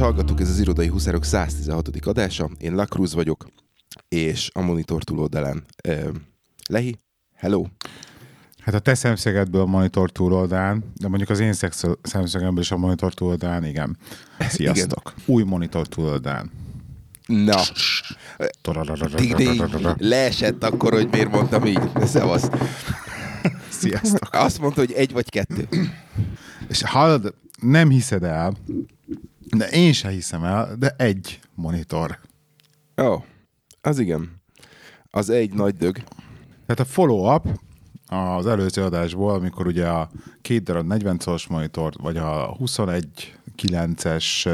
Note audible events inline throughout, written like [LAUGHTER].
hallgatók, ez az Irodai Huszárok 116. adása. Én Lakruz vagyok, és a monitor túloldalán uh, Lehi, hello. Hát a te szemszögedből a monitor túloldán, de mondjuk az én szemszögemből is a monitor túloldán, igen. Sziasztok. igen. Új monitor túloldán. Na. Leesett akkor, hogy miért mondtam így. Szevasz. Sziasztok. Azt mondta, hogy egy vagy kettő. És hallod, nem hiszed el, de én se hiszem el, de egy monitor. Ó, oh, az igen. Az egy nagy dög. Tehát a follow-up az előző adásból, amikor ugye a két darab 40 szoros monitor, vagy a 21 9-es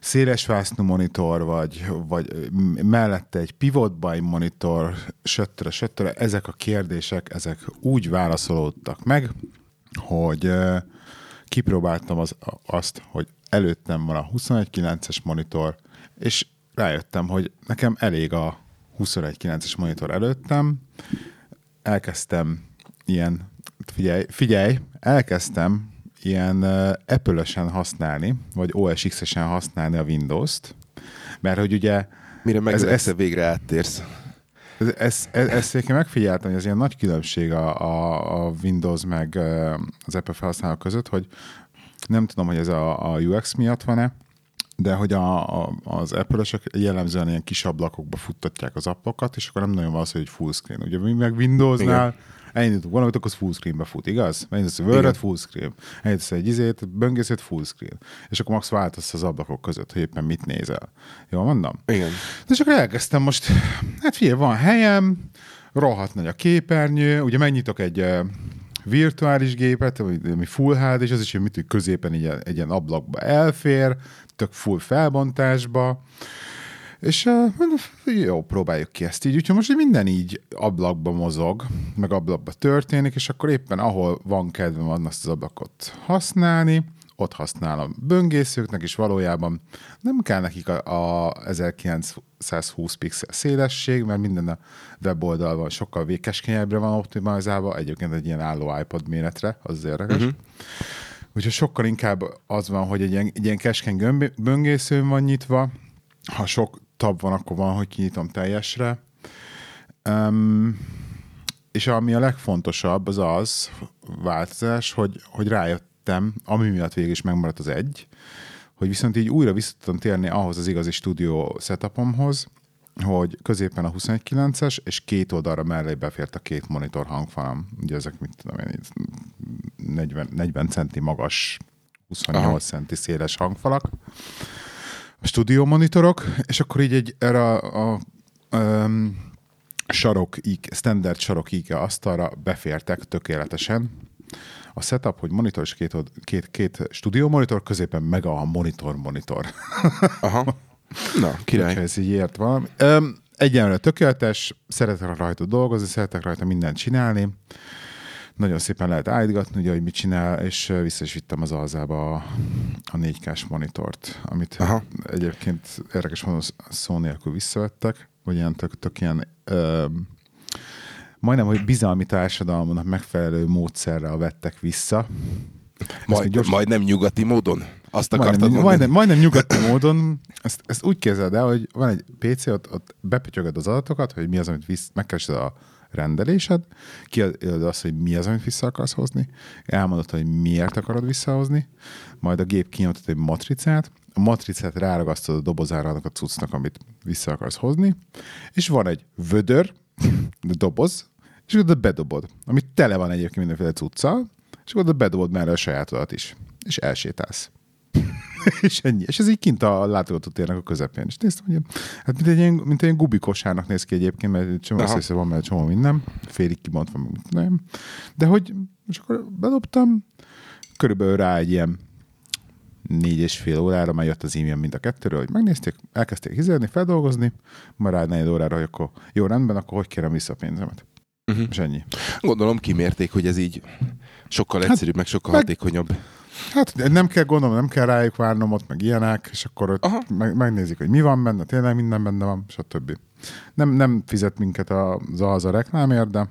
szélesvásznú monitor, vagy, vagy mellette egy pivot by monitor, söttöre, söttöre, ezek a kérdések, ezek úgy válaszolódtak meg, hogy kipróbáltam az, azt, hogy előttem van a 21.9-es monitor, és rájöttem, hogy nekem elég a 21.9-es monitor előttem, elkezdtem ilyen, figyelj, figyelj, elkezdtem ilyen Apple-ösen használni, vagy OS X-esen használni a Windows-t, mert hogy ugye... Mire meg ez, ez, végre áttérsz. Ez, ez, ez, ezt én megfigyeltem, hogy ez ilyen nagy különbség a, a, a Windows meg az Apple felhasználók között, hogy nem tudom, hogy ez a, a UX miatt van-e, de hogy a, a, az Apple-ösök jellemzően ilyen kis ablakokba futtatják az appokat, és akkor nem nagyon van az, hogy full screen. Ugye mi meg Windowsnál elindítunk valamit, akkor az full screenbe fut, igaz? Elindítasz a word full screen. Elindítasz egy izét, böngészét, full screen. És akkor max váltasz az ablakok között, hogy éppen mit nézel. Jól mondom? Igen. De csak elkezdtem most, hát figyelj, van helyem, rohadt nagy a képernyő, ugye megnyitok egy virtuális gépet, ami full HD, és az is, hogy mit, középen egy, egy ilyen ablakba elfér, tök full felbontásba, és uh, jó, próbáljuk ki ezt így. Úgyhogy most minden így ablakba mozog, meg ablakba történik, és akkor éppen ahol van kedvem azt az ablakot használni, ott használom böngészőknek, és valójában nem kell nekik a, a 1920 pixel szélesség, mert minden a weboldalban sokkal vékeskenyebbre van optimalizálva, egyébként egy ilyen álló iPod méretre, az érdekes. Uh-huh. Úgyhogy sokkal inkább az van, hogy egy ilyen, egy ilyen keskeny böngészőn van nyitva, ha sok tab van, akkor van, hogy kinyitom teljesre. Um, és ami a legfontosabb, az az változás, hogy, hogy rájöttem, ami miatt végig is megmaradt az egy, hogy viszont így újra vissza tudom térni ahhoz az igazi stúdió setupomhoz, hogy középen a 21.9-es, és két oldalra mellé befért a két monitor hangfalam. Ugye ezek, mit tudom én, 40, 40 centi magas, 28 Aha. centi széles hangfalak a stúdió monitorok, és akkor így egy erre a, a um, sarok, standard sarok IKEA asztalra befértek tökéletesen. A setup, hogy monitor és két, két, két stúdió monitor, középen meg a monitor monitor. Aha. [LAUGHS] Na, király. ez így ért valami. Egyenlőre tökéletes, szeretek rajta dolgozni, szeretek rajta mindent csinálni nagyon szépen lehet állítgatni, ugye, hogy mit csinál, és vissza is vittem az alzába a, a 4K-s monitort, amit Aha. egyébként érdekes módon szó nélkül visszavettek, vagy ilyen tök, tök ilyen ö, majdnem, hogy bizalmi társadalomnak megfelelő módszerrel vettek vissza. Majd, gyorsan... Majdnem nyugati módon? Azt akartad majdnem? Majdnem, majdnem nyugati [LAUGHS] módon. Ezt, ezt úgy képzeld el, hogy van egy PC, ott, ott bepötyögöd az adatokat, hogy mi az, amit visz, megkeresed a rendelésed, kiadod azt, hogy mi az, amit vissza akarsz hozni, elmondod, hogy miért akarod visszahozni, majd a gép kinyomtat egy matricát, a matricát ráragasztod a dobozára annak a cuccnak, amit vissza akarsz hozni, és van egy vödör, [LAUGHS] doboz, és oda bedobod, ami tele van egyébként mindenféle cuccal, és oda bedobod mellé a sajátodat is, és elsétálsz. [LAUGHS] és ennyi. És ez így kint a látogató térnek a közepén. És néztem, hogy hát mint egy ilyen, mint egy ilyen gubikosárnak néz ki egyébként, mert csomó össze van, mert csomó minden, félig kibontva, nem. De hogy most akkor bedobtam, körülbelül rá egy ilyen négy és fél órára már jött az e-mail mind a kettőről, hogy megnézték, elkezdték hizelni, feldolgozni, majd rá négy órára, hogy akkor jó rendben, akkor hogy kérem vissza a pénzemet. Uh-huh. És ennyi. Gondolom kimérték, hogy ez így sokkal hát egyszerűbb, meg sokkal meg, hatékonyabb. Hát nem kell gondolom, nem kell rájuk várnom ott, meg ilyenek, és akkor ott meg, megnézik, hogy mi van benne, tényleg minden benne van, stb. Nem, nem fizet minket az az a reklámért, de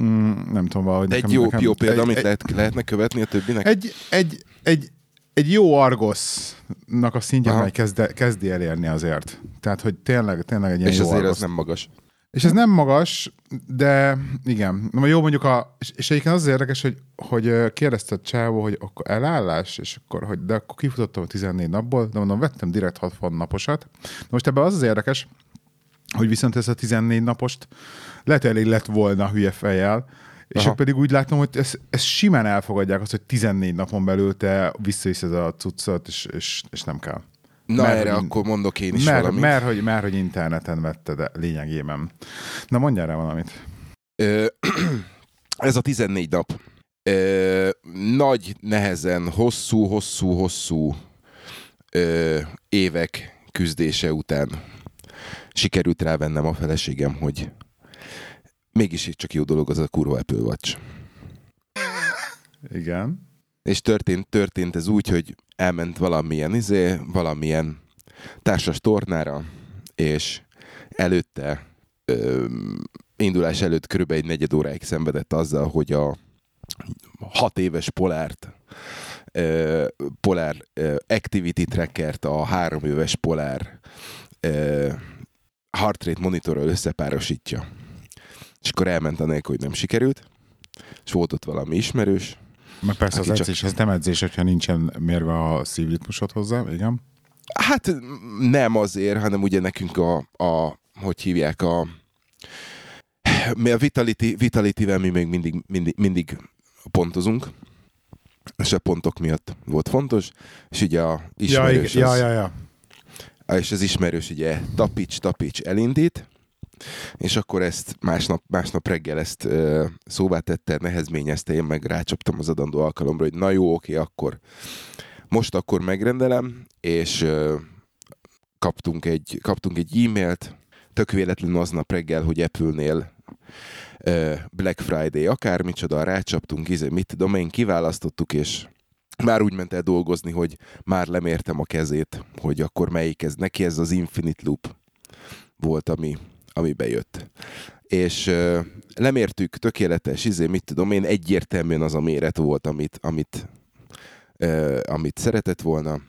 mm, nem tudom valahogy. Egy jó, nekem, jó példa, egy, amit egy, lehet, lehetne követni a többinek? Egy, egy, egy egy jó Argosnak a szintjén Aha. már kezd, kezdi elérni azért. Tehát, hogy tényleg, tényleg egy ilyen És jó azért Argos. az nem magas. És ez nem magas, de igen. Na, jó mondjuk a, és, és egyébként az, érdekes, hogy, hogy kérdezte a csávó, hogy akkor elállás, és akkor, hogy de akkor kifutottam a 14 napból, de mondom, vettem direkt 60 naposat. Na most ebben az az érdekes, hogy viszont ez a 14 napost lehet elég lett volna hülye fejjel, és Aha. ők pedig úgy látom, hogy ezt, ezt simán elfogadják azt, hogy 14 napon belül te visszaviszed a cuccot, és, és, és nem kell. Na Mert erre hogy- akkor mondok én is Mert, valamit. mert, hogy, mert, hogy interneten vetted lényegében. Na mondjál rá valamit. Ö, [CLEARS THROAT] ez a 14 nap. Ö, nagy, nehezen, hosszú, hosszú, hosszú ö, évek küzdése után sikerült rávennem a feleségem, hogy mégis csak jó dolog az a kurva Apple Watch. Igen. És történt, történt ez úgy, hogy elment valamilyen izé, valamilyen társas tornára, és előtte ö, indulás előtt körülbelül egy negyed óráig szenvedett azzal, hogy a hat éves polárt ö, polár ö, activity trackert, a három éves polár ö, heart rate monitorral összepárosítja. És akkor elment anélkül, hogy nem sikerült, és volt ott valami ismerős, Meg persze az csak- edzés, ez nem edzés, hogyha nincsen mérve a szívritmusod hozzá, igen. Hát nem azért, hanem ugye nekünk a, a hogy hívják, a, mi a Vitality, Vitality-vel mi még mindig, mindig, mindig pontozunk, és a pontok miatt volt fontos, és ugye a Ja, ismerős igen. az, ja, ja, ja. és az ismerős ugye tapics, tapics elindít, és akkor ezt másnap, másnap reggel ezt ö, szóvá tette, nehezményezte, én meg rácsaptam az adandó alkalomra, hogy na jó, oké, akkor most akkor megrendelem, és ö, kaptunk egy, kaptunk egy e-mailt, tök véletlenül aznap reggel, hogy Apple-nél ö, Black Friday, akármicsoda, rácsaptunk, izé, mit tudom én, kiválasztottuk, és már úgy ment el dolgozni, hogy már lemértem a kezét, hogy akkor melyik ez. Neki ez az Infinite Loop volt, ami, ami bejött. És lemértük, tökéletes, izé, mit tudom én, egyértelműen az a méret volt, amit, amit, amit szeretett volna.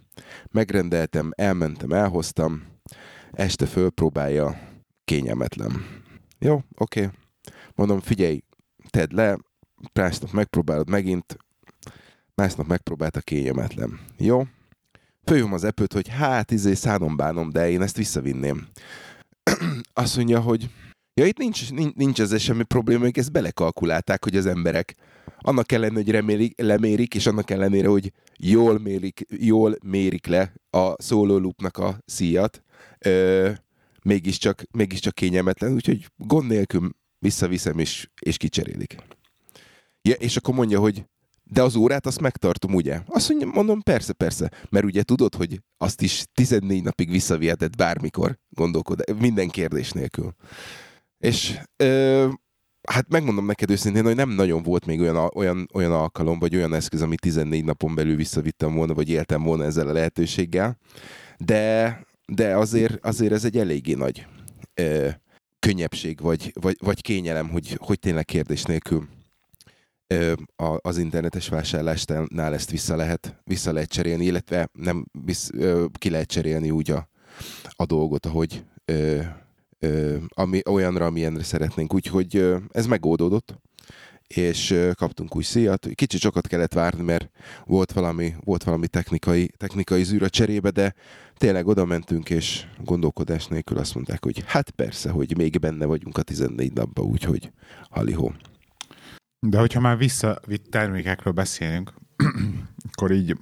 Megrendeltem, elmentem, elhoztam, este fölpróbálja, kényelmetlen. Jó, oké. Mondom, figyelj, tedd le, másnap megpróbálod megint, másnap megpróbálta kényelmetlen. Jó? Följöm az epőt, hogy hát, izé, szánom bánom, de én ezt visszavinném. [CLEARS THROAT] Azt mondja, hogy ja, itt nincs, nincs, nincs ezzel semmi probléma, ők ezt belekalkulálták, hogy az emberek annak ellenére, hogy remélik, lemérik, és annak ellenére, hogy jól mérik, jól mérik le a solo loopnak a szíjat, ö, mégiscsak, mégiscsak kényelmetlen, úgyhogy gond nélkül visszaviszem, és, és kicserélik. Ja, és akkor mondja, hogy de az órát azt megtartom, ugye? Azt mondja, mondom, persze, persze. Mert ugye tudod, hogy azt is 14 napig visszaviheted bármikor, gondolkod, minden kérdés nélkül. És ö, hát megmondom neked őszintén, hogy nem nagyon volt még olyan, olyan, olyan alkalom, vagy olyan eszköz, amit 14 napon belül visszavittem volna, vagy éltem volna ezzel a lehetőséggel. De, de azért, azért ez egy eléggé nagy ö, könnyebbség, vagy, vagy, vagy kényelem, hogy, hogy tényleg kérdés nélkül az internetes vásárlásnál ezt vissza lehet, vissza lehet cserélni, illetve nem visz, ki lehet cserélni úgy a, a dolgot, ahogy ö, ö, ami, olyanra, amilyenre szeretnénk. Úgyhogy ö, ez megoldódott, és ö, kaptunk új szíjat. Kicsit sokat kellett várni, mert volt valami, volt valami technikai, technikai zűr a cserébe, de tényleg oda mentünk, és gondolkodás nélkül azt mondták, hogy hát persze, hogy még benne vagyunk a 14 napba, úgyhogy halihó. De hogyha már visszavitt termékekről beszélünk, [CLEARS THROAT] akkor így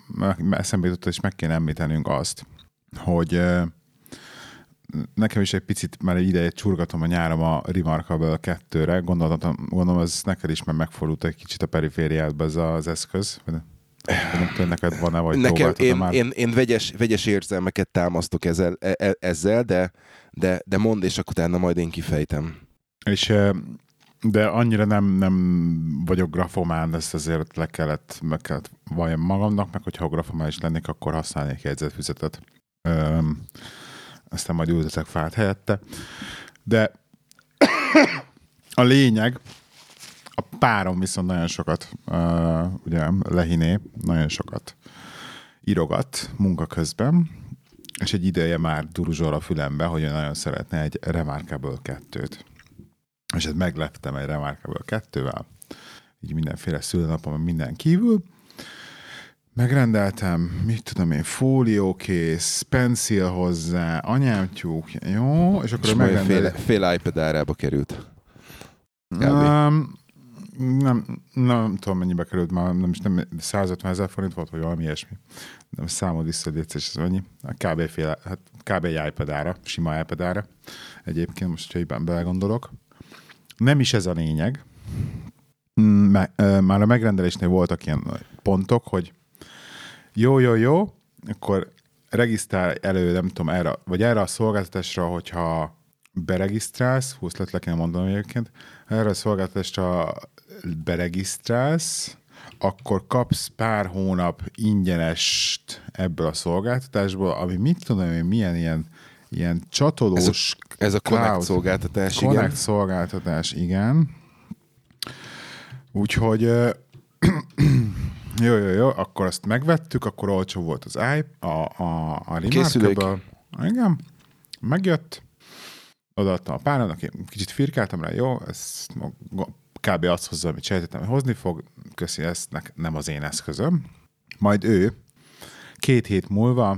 eszembe jutott, és meg kéne említenünk azt, hogy nekem is egy picit már egy ideje csurgatom a nyárom a Remarkable 2-re. Gondoltam, gondolom, ez neked is már megfordult egy kicsit a perifériádba ez az eszköz. Nem tudom, neked van-e, vagy Nekem, én, már? én, én vegyes, vegyes érzelmeket támasztok ezzel, e- e- ezzel de, de, de mondd, és akkor utána majd én kifejtem. És de annyira nem, nem vagyok grafomán, ezt azért le kellett, meg kellett valljam magamnak, meg hogyha grafomán is lennék, akkor használnék jegyzetfüzetet. Öm, aztán majd ültetek fát helyette. De a lényeg, a párom viszont nagyon sokat, uh, ugye Lehiné, nagyon sokat írogat munka közben, és egy ideje már duruzsol a fülembe, hogy ő nagyon szeretne egy Remarkable 2-t. És ezt megleptem egy Remarkable 2-vel, így mindenféle szülőnapom, minden kívül. Megrendeltem, mit tudom én, fóliókész, pencil hozzá, anyámtyúk, jó, és akkor És megrendeltem. fél, fél iPad árába került. Um, nem, nem tudom, mennyibe került már, nem is nem 150 ezer forint volt, vagy valami ilyesmi. Nem számol vissza, hogy és ez annyi. Kb. Fél, hát kb. egy iPad ára, sima iPad ára. Egyébként most, hogyha éppen belegondolok. Nem is ez a lényeg. Mm, Már a megrendelésnél voltak ilyen pontok, hogy jó, jó, jó, akkor regisztrál elő, nem tudom, erre, vagy erre a szolgáltatásra, hogyha beregisztrálsz, hú, ezt le kéne mondanom egyébként, erre a szolgáltatásra beregisztrálsz, akkor kapsz pár hónap ingyenest ebből a szolgáltatásból, ami mit tudom én, milyen ilyen, ilyen csatolós Ez a Connect cloud- szolgáltatás, Connect igen. szolgáltatás, igen. Úgyhogy [CLEARS THROAT] jó, jó, jó, akkor azt megvettük, akkor olcsó volt az i, a, a, a. Remarkable. Igen, megjött, odaadtam a párának, én kicsit firkáltam rá, jó, ez kb. azt hozza, amit sejtettem, hogy hozni fog, köszi, ez ne, nem az én eszközöm. Majd ő két hét múlva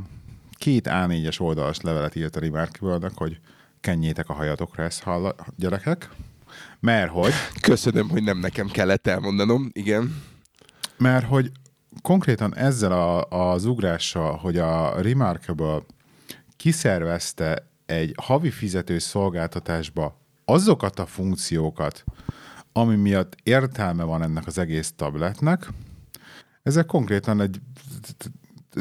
két A4-es oldalas levelet írt a remarkable hogy kenjétek a hajatokra ezt hall, gyerekek. Mert hogy, Köszönöm, hogy nem nekem kellett elmondanom. Igen. mert hogy konkrétan ezzel a, az ugrással, hogy a Remarkable kiszervezte egy havi fizető szolgáltatásba azokat a funkciókat, ami miatt értelme van ennek az egész tabletnek, ezek konkrétan egy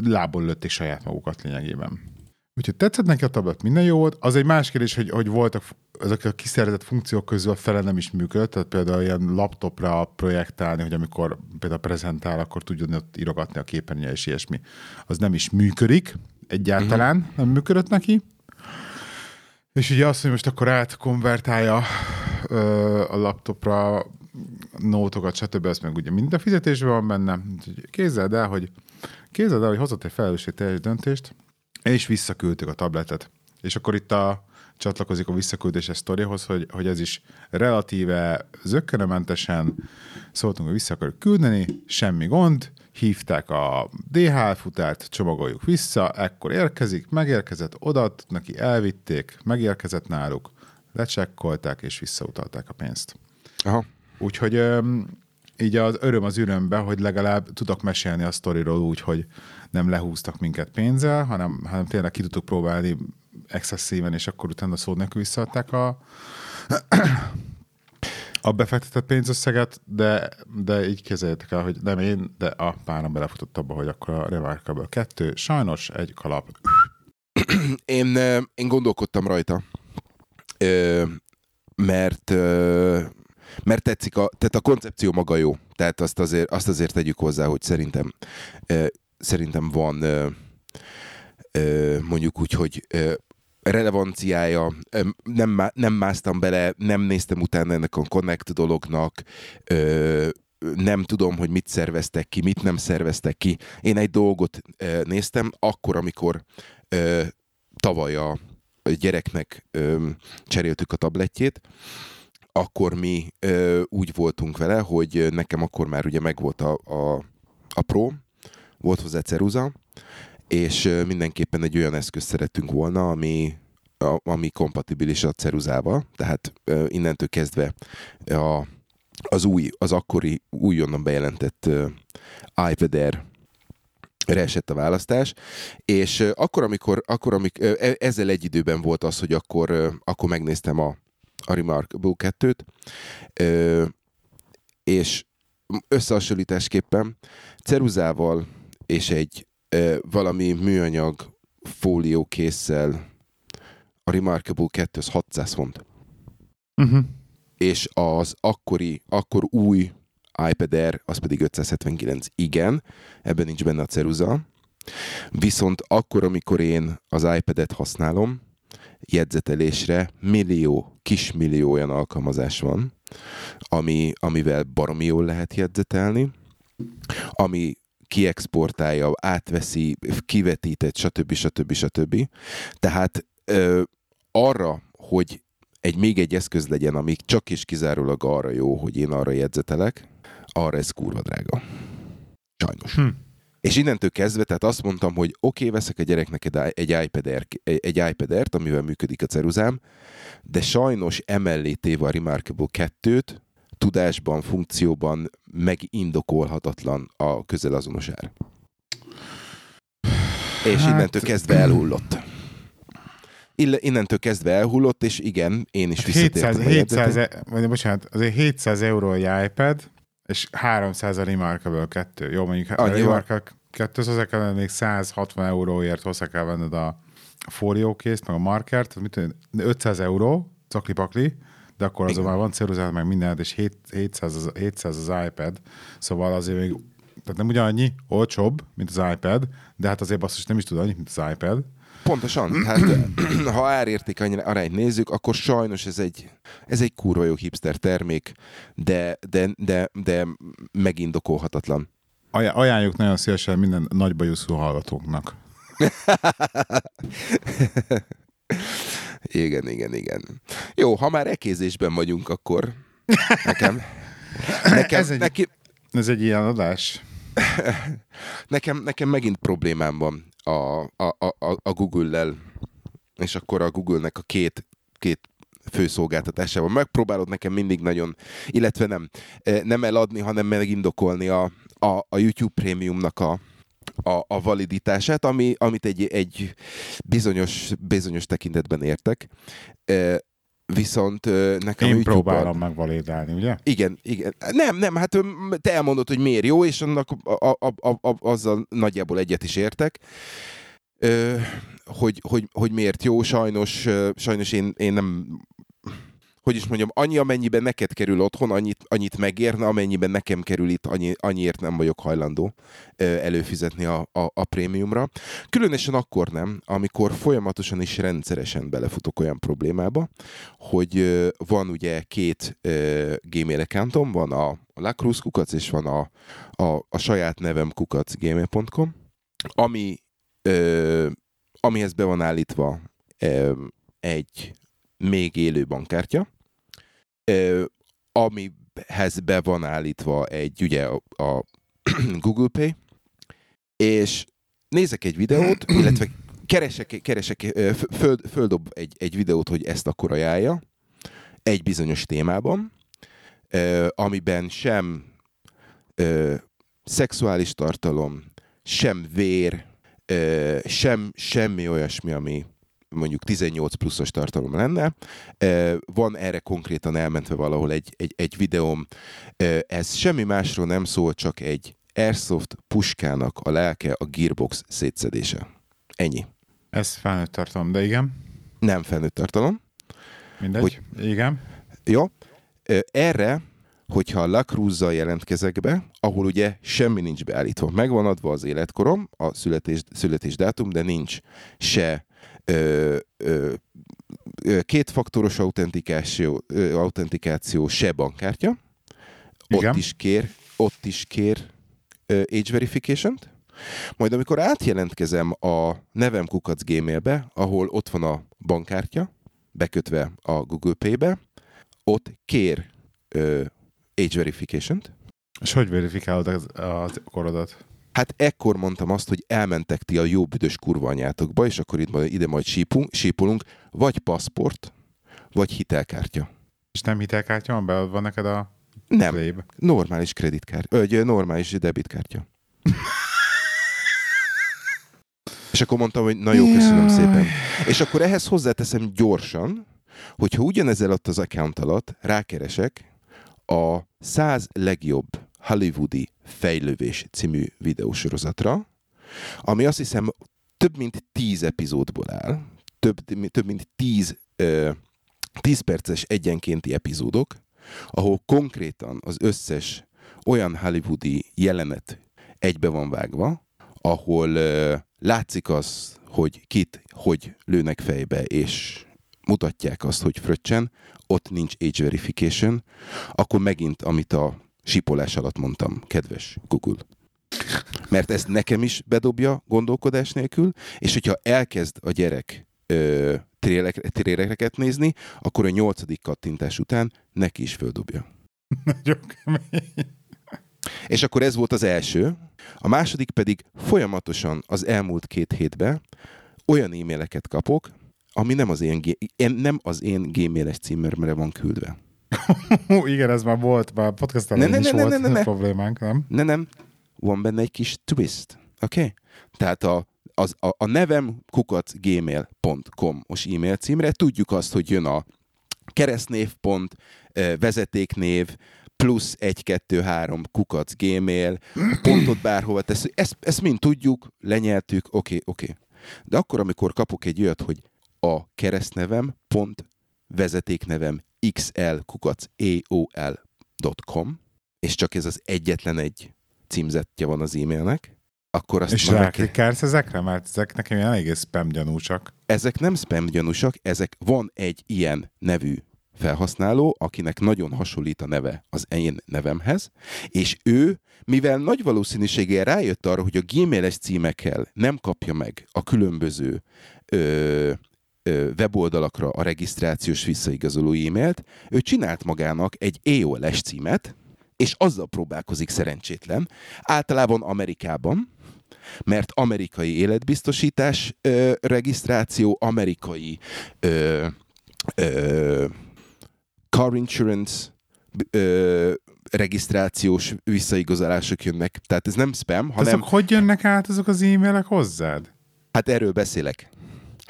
lából lőtték saját magukat lényegében. Úgyhogy tetszett neki a tablet, minden jó volt. Az egy más kérdés, hogy, hogy voltak ezek a kiszervezett funkciók közül a fele nem is működött, tehát például ilyen laptopra projektálni, hogy amikor például prezentál, akkor tudjon ott írogatni a képernyője és ilyesmi. Az nem is működik, egyáltalán uh-huh. nem működött neki. És ugye azt, hogy most akkor átkonvertálja ö, a laptopra nótokat, stb. Ez meg ugye mind a fizetésben van benne. Úgyhogy Képzeld el, hogy képzeld el, hogy hozott egy felelősségteljes döntést, és visszaküldtük a tabletet. És akkor itt a, csatlakozik a visszaküldéses sztorihoz, hogy, hogy ez is relatíve zökkenőmentesen szóltunk, hogy vissza akarjuk küldeni, semmi gond, hívták a DHL futárt, csomagoljuk vissza, ekkor érkezik, megérkezett, odaadtuk neki, elvitték, megérkezett náluk, lecsekkolták és visszautalták a pénzt. Aha. Úgyhogy öm, így az öröm az ürömbe, hogy legalább tudok mesélni a sztoriról úgy, hogy nem lehúztak minket pénzzel, hanem, hanem tényleg ki tudtuk próbálni excesszíven, és akkor utána szó nélkül visszaadták a, a befektetett pénzösszeget, de, de így kezeljétek el, hogy nem én, de a párom belefutott abba, hogy akkor a Remarkable 2 sajnos egy kalap. Én, én gondolkodtam rajta, mert mert tetszik, a, tehát a koncepció maga jó. Tehát azt azért, azt azért tegyük hozzá, hogy szerintem ö, szerintem van ö, ö, mondjuk úgy, hogy ö, relevanciája, nem, nem másztam bele, nem néztem utána ennek a Connect dolognak, ö, nem tudom, hogy mit szerveztek ki, mit nem szerveztek ki. Én egy dolgot ö, néztem, akkor, amikor ö, tavaly a gyereknek ö, cseréltük a tabletjét, akkor mi ö, úgy voltunk vele, hogy nekem akkor már ugye megvolt a, a, a Pro, volt hozzá ceruza, és mindenképpen egy olyan eszközt szerettünk volna, ami, a, ami kompatibilis a ceruzával, tehát ö, innentől kezdve a, az új, az akkori újonnan bejelentett ö, Air re esett a választás, és akkor, amikor, akkor, amik, e- ezzel egy időben volt az, hogy akkor, akkor megnéztem a, a Remarkable 2-t, ö, és összehasonlításképpen ceruzával és egy ö, valami műanyag fólió késszel a Remarkable 2 az 600 font. Uh-huh. És az akkori, akkor új iPad Air, az pedig 579. Igen, ebben nincs benne a ceruza. Viszont akkor, amikor én az iPad-et használom, jegyzetelésre millió, kismillió olyan alkalmazás van, ami, amivel baromi jól lehet jegyzetelni, ami kiexportálja, átveszi, kivetített, stb. stb. stb. Tehát ö, arra, hogy egy még egy eszköz legyen, ami csak és kizárólag arra jó, hogy én arra jegyzetelek, arra ez kurva drága. Sajnos. Hm. És innentől kezdve, tehát azt mondtam, hogy oké, okay, veszek a gyereknek egy, iPad Air, egy iPad Air-t, amivel működik a ceruzám, de sajnos emellé téve a Remarkable 2-t, tudásban, funkcióban megindokolhatatlan a közelazonos ár. És hát... innentől kezdve elhullott. Innentől kezdve elhullott, és igen, én is 700, 700, e, vagy bocsánat, azért 700 euró egy iPad, és 300 a Remarkable 2. Jó, mondjuk a Remarkable 2 hozzá kell még 160 euróért hozzá kell venned a fóliókészt, meg a markert, mit tudom, 500 euró, cakli-pakli, de akkor azon már van ceruzát, meg minden, és 700 az, 700 az iPad, szóval azért még, tehát nem ugyanannyi, olcsóbb, mint az iPad, de hát azért basszus nem is tud annyi, mint az iPad. Pontosan. Hát, [CLEARS THROAT] ha árérték arányt nézzük, akkor sajnos ez egy, ez egy kurva jó hipster termék, de, de, de, de megindokolhatatlan. Ajánljuk nagyon szívesen minden nagybajuszú hallgatóknak. [LAUGHS] igen, igen, igen. Jó, ha már ekézésben vagyunk, akkor nekem... [LAUGHS] nekem ez, egy, neki, ez egy ilyen adás. [LAUGHS] nekem, nekem megint problémám van a, a, a, a Google-lel, és akkor a Google-nek a két, két főszolgáltatásával. Megpróbálod nekem mindig nagyon, illetve nem, e, nem eladni, hanem megindokolni a, a, a YouTube Premiumnak a, a, a validitását, ami, amit egy, egy bizonyos, bizonyos tekintetben értek. Viszont nekem Én próbálom megvalidálni, ugye? Igen, igen. Nem, nem, hát te elmondod, hogy miért jó, és annak a, a, a, a, azzal nagyjából egyet is értek. Ö, hogy, hogy, hogy miért jó, sajnos, sajnos én, én nem hogy is mondjam, annyi, amennyiben neked kerül otthon, annyit, annyit megérne, amennyiben nekem kerül itt, annyi, annyiért nem vagyok hajlandó előfizetni a, a, a prémiumra. Különösen akkor nem, amikor folyamatosan és rendszeresen belefutok olyan problémába, hogy van ugye két Gmail accountom, van a, Lacruz kukac, és van a, a, a saját nevem kukac gmail.com, ami, ö, amihez be van állítva egy még élő bankkártya, amihez be van állítva egy, ugye a, a [CLEARS THROAT] Google Pay, és nézek egy videót, [CLEARS THROAT] illetve keresek, keresek föl, földob egy, egy videót, hogy ezt akkor ajánlja, egy bizonyos témában, amiben sem szexuális tartalom, sem vér, sem semmi olyasmi, ami mondjuk 18 pluszos tartalom lenne. Van erre konkrétan elmentve valahol egy, egy, egy videóm. Ez semmi másról nem szól, csak egy Airsoft puskának a lelke a gearbox szétszedése. Ennyi. Ez felnőtt tartalom, de igen. Nem felnőtt tartalom. Mindegy, hogy, igen. Jó. Erre, hogyha a Lacruz-zal jelentkezek be, ahol ugye semmi nincs beállítva. Megvan adva az életkorom, a születés, születésdátum, de nincs se ö, ö, kétfaktoros autentikáció, autentikáció se bankkártya. Igen. Ott is kér, ott is kér ö, age verification-t. Majd amikor átjelentkezem a nevem kukac gmailbe, ahol ott van a bankkártya, bekötve a Google Pay-be, ott kér ö, age verification-t. És hogy verifikálod az, az korodat? Hát ekkor mondtam azt, hogy elmentek ti a jó büdös kurva anyátokba, és akkor itt, ide majd sípunk, sípolunk, vagy paszport, vagy hitelkártya. És nem hitelkártya van beadva neked a Nem, playbe? normális kreditkártya, vagy normális debitkártya. és akkor mondtam, hogy na jó, köszönöm Jaj. szépen. És akkor ehhez hozzáteszem gyorsan, hogyha ugyanezzel ott az account alatt rákeresek a 100 legjobb hollywoodi fejlővés című videósorozatra, ami azt hiszem több mint tíz epizódból áll, több, több mint tíz, ö, tíz perces egyenkénti epizódok, ahol konkrétan az összes olyan hollywoodi jelenet egybe van vágva, ahol ö, látszik az, hogy kit, hogy lőnek fejbe, és mutatják azt, hogy fröccsen, ott nincs age verification, akkor megint, amit a sipolás alatt mondtam, kedves Google. mert ezt nekem is bedobja gondolkodás nélkül, és hogyha elkezd a gyerek ö, trélereket nézni, akkor a nyolcadik kattintás után neki is földobja. [LAUGHS] Nagyon kemény. És akkor ez volt az első. A második pedig folyamatosan az elmúlt két hétben olyan e-maileket kapok, ami nem az én, nem az én gmail-es címemre van küldve. Igen, ez már volt, már podcast ne, ne, is ne, volt ne, ne, ne. problémánk, nem? Ne, nem. Van benne egy kis twist, oké? Okay? Tehát a, az, a, a nevem kukacgmail.com-os e-mail címre tudjuk azt, hogy jön a keresztnév pont, vezetéknév, plusz 1, 2, 3 kukac gmail, pontot bárhova tesz. Ezt, ezt mind tudjuk, lenyeltük, oké, okay, oké. Okay. De akkor, amikor kapok egy olyat, hogy a keresztnevem pont vezetéknevem xl.eol.com, és csak ez az egyetlen egy címzetje van az e-mailnek, akkor azt És ráklikálsz kell... ezekre? Mert ezek nekem eléggé spam gyanúsak. Ezek nem spam gyanúsak, ezek van egy ilyen nevű felhasználó, akinek nagyon hasonlít a neve az én nevemhez, és ő, mivel nagy valószínűséggel rájött arra, hogy a gmail-es címekkel nem kapja meg a különböző ö, weboldalakra a regisztrációs visszaigazoló e-mailt, ő csinált magának egy EOLS címet, és azzal próbálkozik szerencsétlen, általában Amerikában, mert amerikai életbiztosítás ö, regisztráció, amerikai ö, ö, car insurance ö, regisztrációs visszaigazolások jönnek. Tehát ez nem spam, hanem... Azok hogy jönnek át azok az e-mailek hozzád? Hát erről beszélek.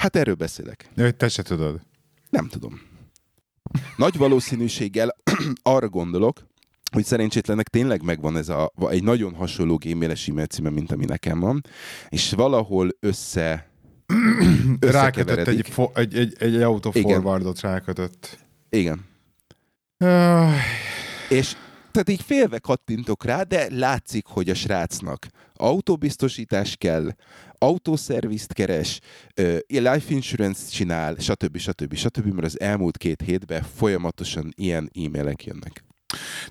Hát erről beszélek. De hogy te se tudod. Nem tudom. Nagy valószínűséggel [CLEARS THROAT] arra gondolok, hogy szerencsétlennek tényleg megvan ez a, egy nagyon hasonló e-mailes e-mail címe, mint ami nekem van, és valahol össze [CLEARS THROAT] rákötött egy, fo- egy, egy, egy autoforwardot rákötött. Igen. Uh... És tehát így félve kattintok rá, de látszik, hogy a srácnak autóbiztosítás kell, autószervizt keres, life insurance csinál, stb. stb. stb. mert az elmúlt két hétben folyamatosan ilyen e-mailek jönnek.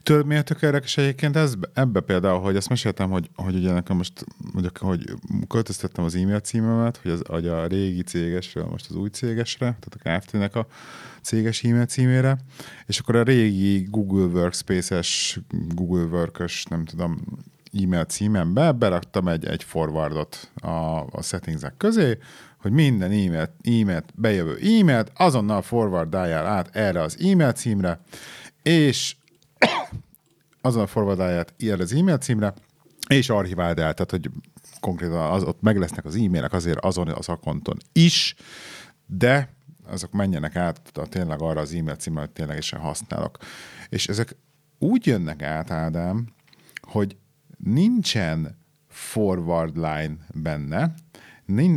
Tudod, miért tök érdekes egyébként ez, ebbe például, hogy ezt meséltem, hogy, hogy ugye nekem most, hogy, hogy költöztettem az e-mail címemet, hogy, az, hogy a régi cégesről most az új cégesre, tehát a Kft-nek a céges e-mail címére, és akkor a régi Google Workspace-es, Google Work-ös, nem tudom, e-mail címembe beraktam egy, egy forwardot a, a settingsek közé, hogy minden e-mailt, e-mailt, bejövő e-mailt azonnal forwardáljál át erre az e-mail címre, és [COUGHS] azonnal forwardálját erre az e-mail címre, és archiváld el, tehát hogy konkrétan az, ott meg lesznek az e-mailek azért azon az akonton is, de azok menjenek át a, tényleg arra az e-mail címre, hogy ténylegesen használok. És ezek úgy jönnek át, Ádám, hogy nincsen forward line benne,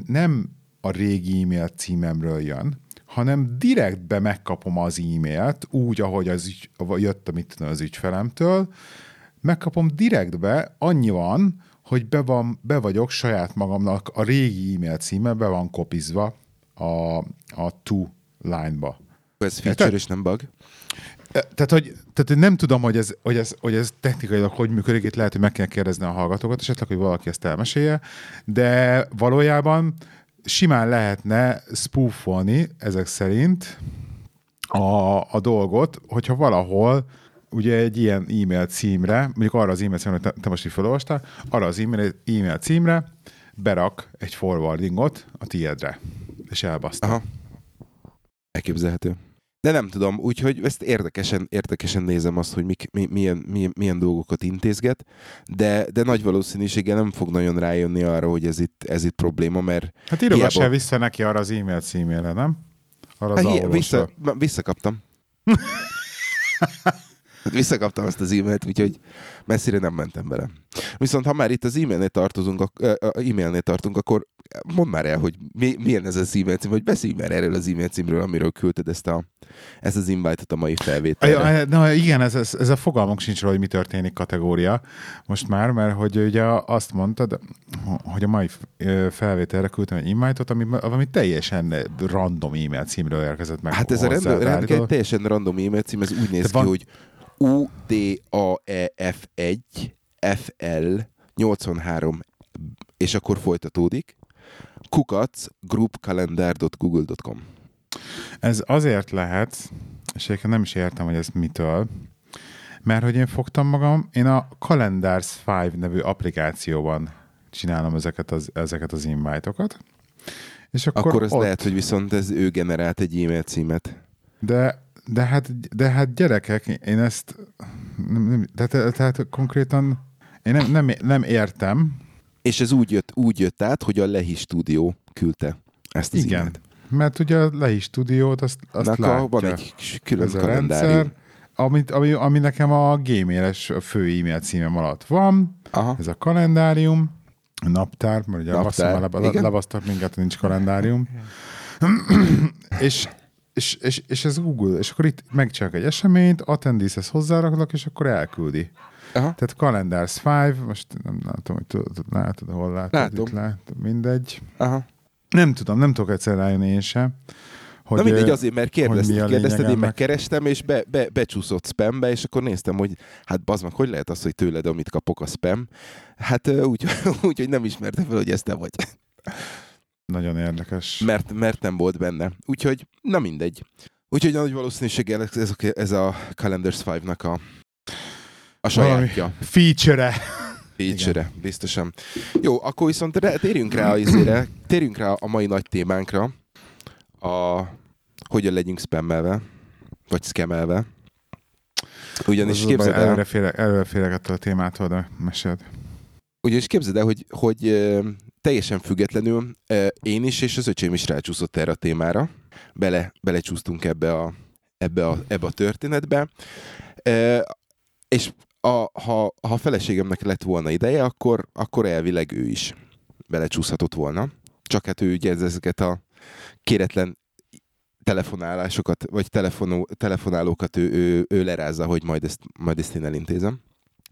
nem a régi e-mail címemről jön, hanem direktbe megkapom az e-mailt, úgy, ahogy az ügy, jött mit tudom, az ügyfelemtől, megkapom direktbe, annyi van, hogy be, van, be vagyok saját magamnak, a régi e-mail címe be van kopizva a, a to line-ba. Ez feature és nem bug? Tehát, hogy, tehát nem tudom, hogy ez, hogy, ez, hogy ez technikailag hogy működik, itt lehet, hogy meg kell kérdezni a hallgatókat, esetleg, hogy valaki ezt elmesélje, de valójában simán lehetne spoofolni ezek szerint a, a dolgot, hogyha valahol ugye egy ilyen e-mail címre, mondjuk arra az e-mail címre, te, te most így felolvastál, arra az e-mail, e-mail címre berak egy forwardingot a tiédre, és elbaszta. Aha. Elképzelhető. De nem tudom, úgyhogy ezt érdekesen, érdekesen nézem azt, hogy mik, mi, milyen, milyen, milyen dolgokat intézget, de, de nagy valószínűséggel nem fog nagyon rájönni arra, hogy ez itt, ez itt probléma, mert... Hát írogass hiába... vissza neki arra az e-mail címére, nem? Arra az hát, vissza, visszakaptam. Visszakaptam azt az e-mailt, úgyhogy messzire nem mentem bele. Viszont ha már itt az e-mailnél tartozunk, e-mailnél tartunk, akkor mondd már el, hogy mi, milyen ez az e-mail cím, hogy beszélj már erről az e-mail címről, amiről küldted ezt, a, ezt az invite-ot a mai felvételre. Na igen, ez, ez, ez a fogalmunk sincs róla, hogy mi történik kategória most már, mert hogy ugye azt mondtad, hogy a mai felvételre küldtem egy invite-ot, ami, ami teljesen random e-mail címről érkezett meg. Hát ez a random, random, teljesen random e-mail cím, ez úgy néz Te ki, van... hogy UDAEF1 FL 83 és akkor folytatódik, kukac groupcalendar.google.com. Ez azért lehet, és egyébként nem is értem, hogy ez mitől, mert hogy én fogtam magam, én a Calendars 5 nevű applikációban csinálom ezeket az, ezeket az invite-okat. És akkor, Akkor az ott, lehet, hogy viszont ez ő generált egy e-mail címet. De, de, hát, de hát gyerekek, én ezt nem, nem, de, de, tehát konkrétan én nem, nem, nem értem. És ez úgy jött, úgy jött át, hogy a Lehi stúdió küldte ezt az Igen. e-mailt. Mert ugye a Lehi stúdiót azt, azt Nak a- látja. van egy külön ez a kalendárium. rendszer, amit, ami, ami nekem a gmail-es fő e-mail címem alatt van, Aha. ez a kalendárium, a naptár, mert ugye Naptár, naptár, le, lebasztak minket, nincs kalendárium. [CLEARS THROAT] és, és, és, és, ez Google, és akkor itt megcsinálok egy eseményt, attendees hozzáraklak, és akkor elküldi. Aha. Tehát Calendars 5, most nem látom, hogy tudod, látod, hol látod, Látom. itt látod, mindegy. Aha. Nem tudom, nem tudok egyszer rájönni én sem. Hogy, Na mindegy, azért, mert mi kérdezted, én megkerestem, és be, be, becsúszott spambe, és akkor néztem, hogy hát bazd meg, hogy lehet az, hogy tőled, amit kapok a spam? Hát úgy, [LAUGHS] úgy hogy nem ismerte fel, hogy ez te vagy. Nagyon érdekes. Mert, mert nem volt benne. Úgyhogy, na mindegy. Úgyhogy nagy valószínűséggel ez a, ez a Calendars 5-nak a, a sajátja. Feature-e. feature biztosan. Jó, akkor viszont re- térjünk rá, a izére, térjünk rá a mai nagy témánkra, a hogyan legyünk spammelve, vagy scamelve. Ugyanis Az képzeld előre el, félek, előre félek ettől a témától, de meséld. ugyanis képzeld el, hogy, hogy teljesen függetlenül én is és az öcsém is rácsúszott erre a témára. Bele, belecsúsztunk ebbe a, ebbe a, ebbe a történetbe. És a, ha, ha a feleségemnek lett volna ideje, akkor, akkor elvileg ő is belecsúszhatott volna. Csak hát ő ugye ezeket a kéretlen telefonálásokat, vagy telefonó, telefonálókat ő, ő, ő lerázza, hogy majd ezt, majd ezt én elintézem.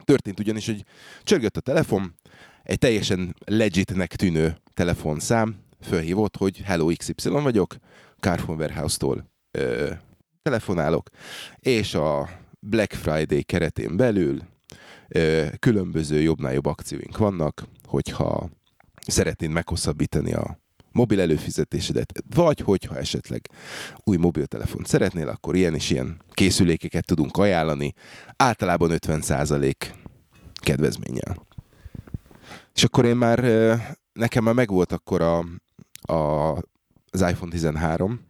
Történt ugyanis, hogy csörgött a telefon, egy teljesen legitnek tűnő telefonszám fölhívott, hogy Hello XY vagyok, Carphone Warehouse-tól ö, telefonálok, és a Black Friday keretén belül különböző jobbnál jobb akcióink vannak, hogyha szeretnéd meghosszabbítani a mobil előfizetésedet, vagy hogyha esetleg új mobiltelefont szeretnél, akkor ilyen és ilyen készülékeket tudunk ajánlani, általában 50% kedvezménnyel. És akkor én már, nekem már megvolt akkor a, a, az iPhone 13,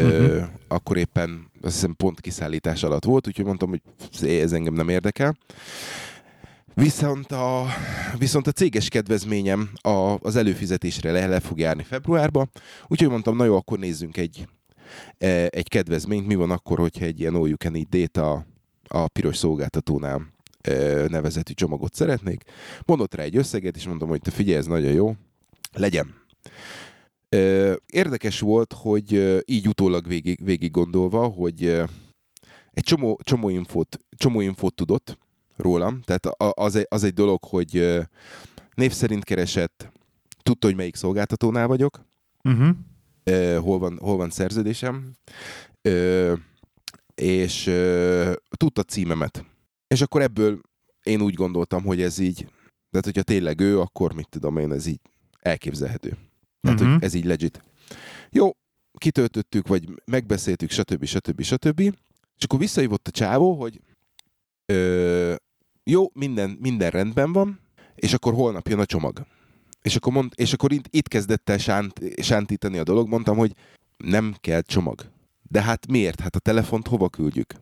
Mhm. akkor éppen azt hiszem pont kiszállítás alatt volt, úgyhogy mondtam, hogy ez engem nem érdekel. Viszont a, viszont a céges kedvezményem a, az előfizetésre le, le fog járni februárba, úgyhogy mondtam, na jó, akkor nézzünk egy, e, egy kedvezményt. Mi van akkor, hogyha egy ilyen all you can eat data a piros szolgáltatónál e, nevezetű csomagot szeretnék. Mondott rá egy összeget, és mondtam, hogy te figyelj, ez nagyon jó, legyen. Érdekes volt, hogy így utólag végig, végig gondolva, hogy egy csomó, csomó, infót, csomó infót tudott rólam, tehát az egy, az egy dolog, hogy név szerint keresett, tudta, hogy melyik szolgáltatónál vagyok, Uh-huh. hol, van, hol van szerződésem, és tudta címemet. És akkor ebből én úgy gondoltam, hogy ez így, tehát hogyha tényleg ő, akkor mit tudom én, ez így elképzelhető. Tehát, Mhm. hogy ez így legit. Jó, kitöltöttük, vagy megbeszéltük, stb. stb. stb. És akkor visszahívott a csávó, hogy ö, jó, minden, minden rendben van, és akkor holnap jön a csomag. És akkor, mond, és akkor itt, itt kezdett el sánt, sántítani a dolog, mondtam, hogy nem kell csomag. De hát miért? Hát a telefont hova küldjük?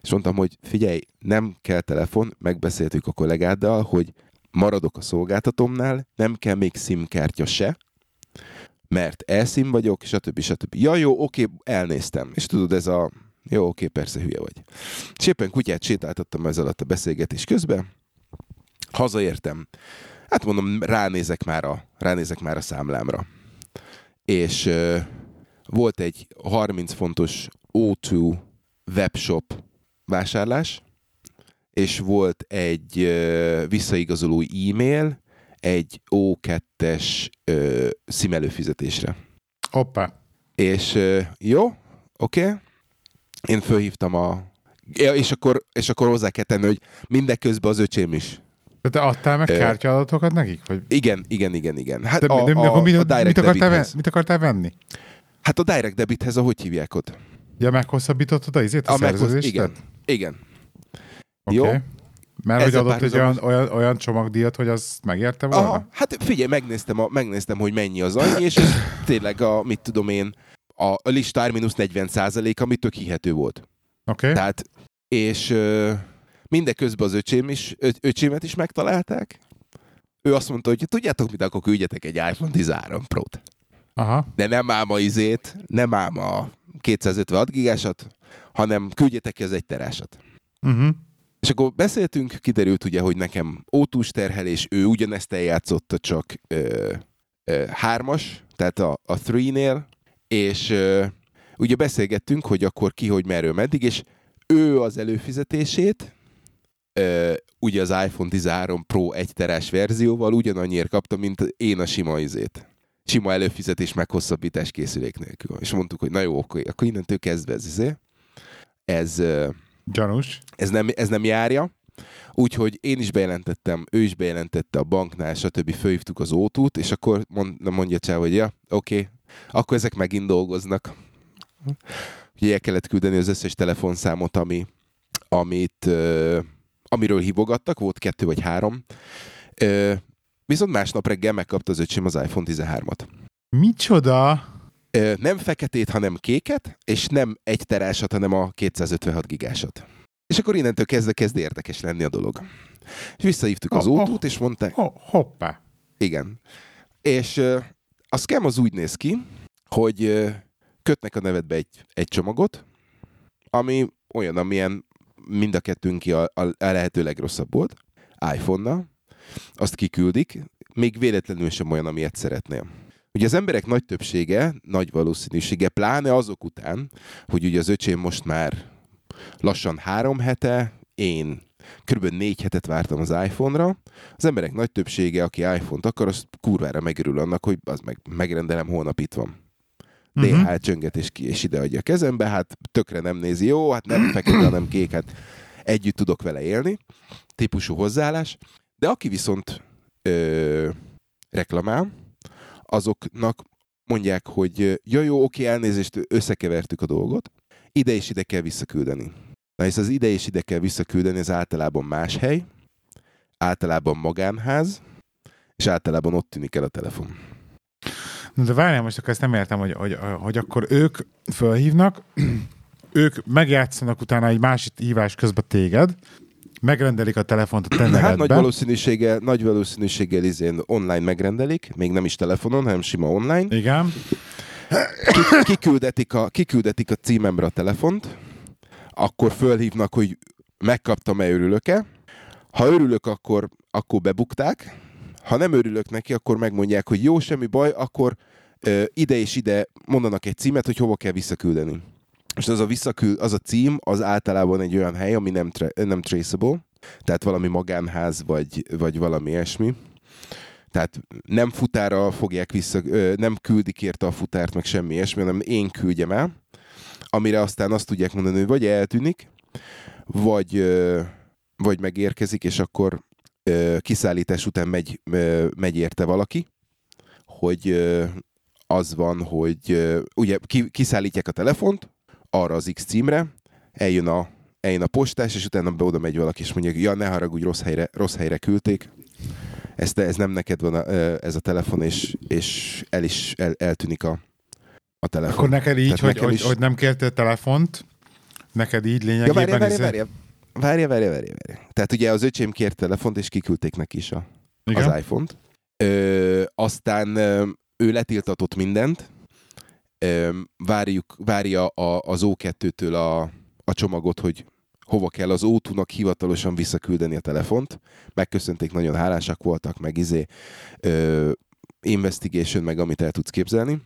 És mondtam, hogy figyelj, nem kell telefon, megbeszéltük a kollégáddal, hogy maradok a szolgáltatomnál, nem kell még SIM-kártya se, mert elszín vagyok, stb. stb. Ja, jó, oké, elnéztem. És tudod, ez a jó, oké, persze hülye vagy. És éppen kutyát sétáltattam ez alatt a beszélgetés közben, hazaértem, hát mondom, ránézek már a, ránézek már a számlámra. És ö, volt egy 30 fontos O2 webshop vásárlás, és volt egy ö, visszaigazoló e-mail egy O2-es ö, SIM előfizetésre. Hoppá. És ö, jó, oké, okay. én fölhívtam a... Ja, és akkor, és akkor hozzá kell tenni, hogy mindeközben az öcsém is De te adtál meg Ö, kártyaadatokat nekik? Vagy... Igen, igen, igen, igen. Hát De, a, de, de, a, mit, a mit, direct akartál, ve- debithez. mit akartál venni? Hát a direct debithez, ahogy hívják ott. Ja, meghosszabbítottad a izét, a, a meghoz- igen, igen. Okay. Jó. Mert hogy Ezzel adott egy olyan, olyan, olyan csomagdíjat, hogy az megérte volna? Aha, hát figyelj, megnéztem, a, megnéztem, hogy mennyi az annyi, és ez tényleg a, mit tudom én, a, a listár mínusz 40 százalék, ami tök hihető volt. Oké. Okay. Tehát, és ö, mindeközben az öcsém is, ö, öcsémet is megtalálták. Ő azt mondta, hogy tudjátok mit, akkor küldjetek egy iPhone 13 Pro-t. Aha. De nem ám a izét, nem ám a 256 gigásat, hanem küldjetek ki az egy terásat. Uh-huh. És akkor beszéltünk, kiderült ugye, hogy nekem ótús terhelés, ő ugyanezt eljátszotta, csak ö, ö, hármas, tehát a, a three-nél, és ö, ugye beszélgettünk, hogy akkor ki, hogy merről, meddig, és ő az előfizetését, ö, ugye az iPhone 13 Pro 1 terás verzióval ugyanannyiért kapta, mint én a sima izét. Sima előfizetés meghosszabbítás készülék nélkül. És mondtuk, hogy na jó, akkor, akkor innentől kezdve ez izé. Ez, ö, Gyanús. ez nem, ez nem járja. Úgyhogy én is bejelentettem, ő is bejelentette a banknál, stb. Fölhívtuk az ótút, és akkor mond, mondja Csáv, hogy ja, oké, okay, akkor ezek megint dolgoznak. Ugye el kellett küldeni az összes telefonszámot, ami, amit, ö, amiről hívogattak, volt kettő vagy három. Ö, viszont másnap reggel megkapta az öcsém az iPhone 13-at. Micsoda? Nem feketét, hanem kéket, és nem egy terásat, hanem a 256 gigásat. És akkor innentől kezdve kezd érdekes lenni a dolog. És visszahívtuk az Oh, oh. ótút, és mondták, Ho- hoppá. igen. És a scam az úgy néz ki, hogy kötnek a nevedbe egy, egy csomagot, ami olyan, amilyen mind a kettőnk a, a, a lehető legrosszabb volt, iPhone-nal, azt kiküldik, még véletlenül sem olyan, amilyet szeretnél. Ugye az emberek nagy többsége, nagy valószínűsége, pláne azok után, hogy ugye az öcsém most már lassan három hete, én kb. négy hetet vártam az iPhone-ra, az emberek nagy többsége, aki iPhone-t akar, az kurvára megörül annak, hogy az meg, megrendelem, holnap itt van. DH Mhm. csönget és, ki, és ideadja a kezembe, hát tökre nem nézi, jó, hát nem fekete, hanem kék, hát együtt tudok vele élni, típusú hozzáállás. De aki viszont ö, reklamál, azoknak mondják, hogy ja jó, oké, elnézést, összekevertük a dolgot, ide és ide kell visszaküldeni. Na és az ide és ide kell visszaküldeni, ez általában más hely, általában magánház, és általában ott tűnik el a telefon. De várjál, most akkor ezt nem értem, hogy, hogy, hogy akkor ők fölhívnak, [CLEARS THROAT] ők megjátszanak utána egy másik hívás közben téged, megrendelik a telefont a te Hát nagy nevedbe. valószínűséggel, nagy valószínűséggel izén online megrendelik, még nem is telefonon, hanem sima online. Igen. Ki- Kiküldetik a, kiküldetik a címemre a telefont, akkor fölhívnak, hogy megkaptam-e, örülök-e. Ha örülök, akkor, akkor bebukták. Ha nem örülök neki, akkor megmondják, hogy jó, semmi baj, akkor ö, ide és ide mondanak egy címet, hogy hova kell visszaküldeni. És az a, visszaküld, az a cím, az általában egy olyan hely, ami nem, tra- nem traceable, tehát valami magánház, vagy, vagy valami ilyesmi. Tehát nem futára fogják vissza, nem küldik érte a futárt, meg semmi ilyesmi, hanem én küldjem el, amire aztán azt tudják mondani, hogy vagy eltűnik, vagy, vagy megérkezik, és akkor kiszállítás után megy, megy érte valaki, hogy az van, hogy ugye ki, kiszállítják a telefont arra az X címre, eljön a, eljön a postás, és utána be oda megy valaki, és mondja, ja, ne haragudj, rossz helyre, rossz helyre küldték, ez, te, ez nem neked van a, ez a telefon, és, és el is el, eltűnik a, a telefon. Akkor neked így, Tehát hogy, nekem hogy, is- hogy nem kértél telefont, neked így Ja, lényegében... várja, várja, izé- várja. Várja, várja, várja, várja. Tehát ugye az öcsém kért telefont, és kiküldték neki is a, Igen? az iPhone-t. Ö, aztán ö, ő letiltatott mindent, várjuk, várja a, az O2-től a, a csomagot, hogy hova kell az o hivatalosan visszaküldeni a telefont. Megköszönték, nagyon hálásak voltak, meg izé ö, investigation, meg amit el tudsz képzelni.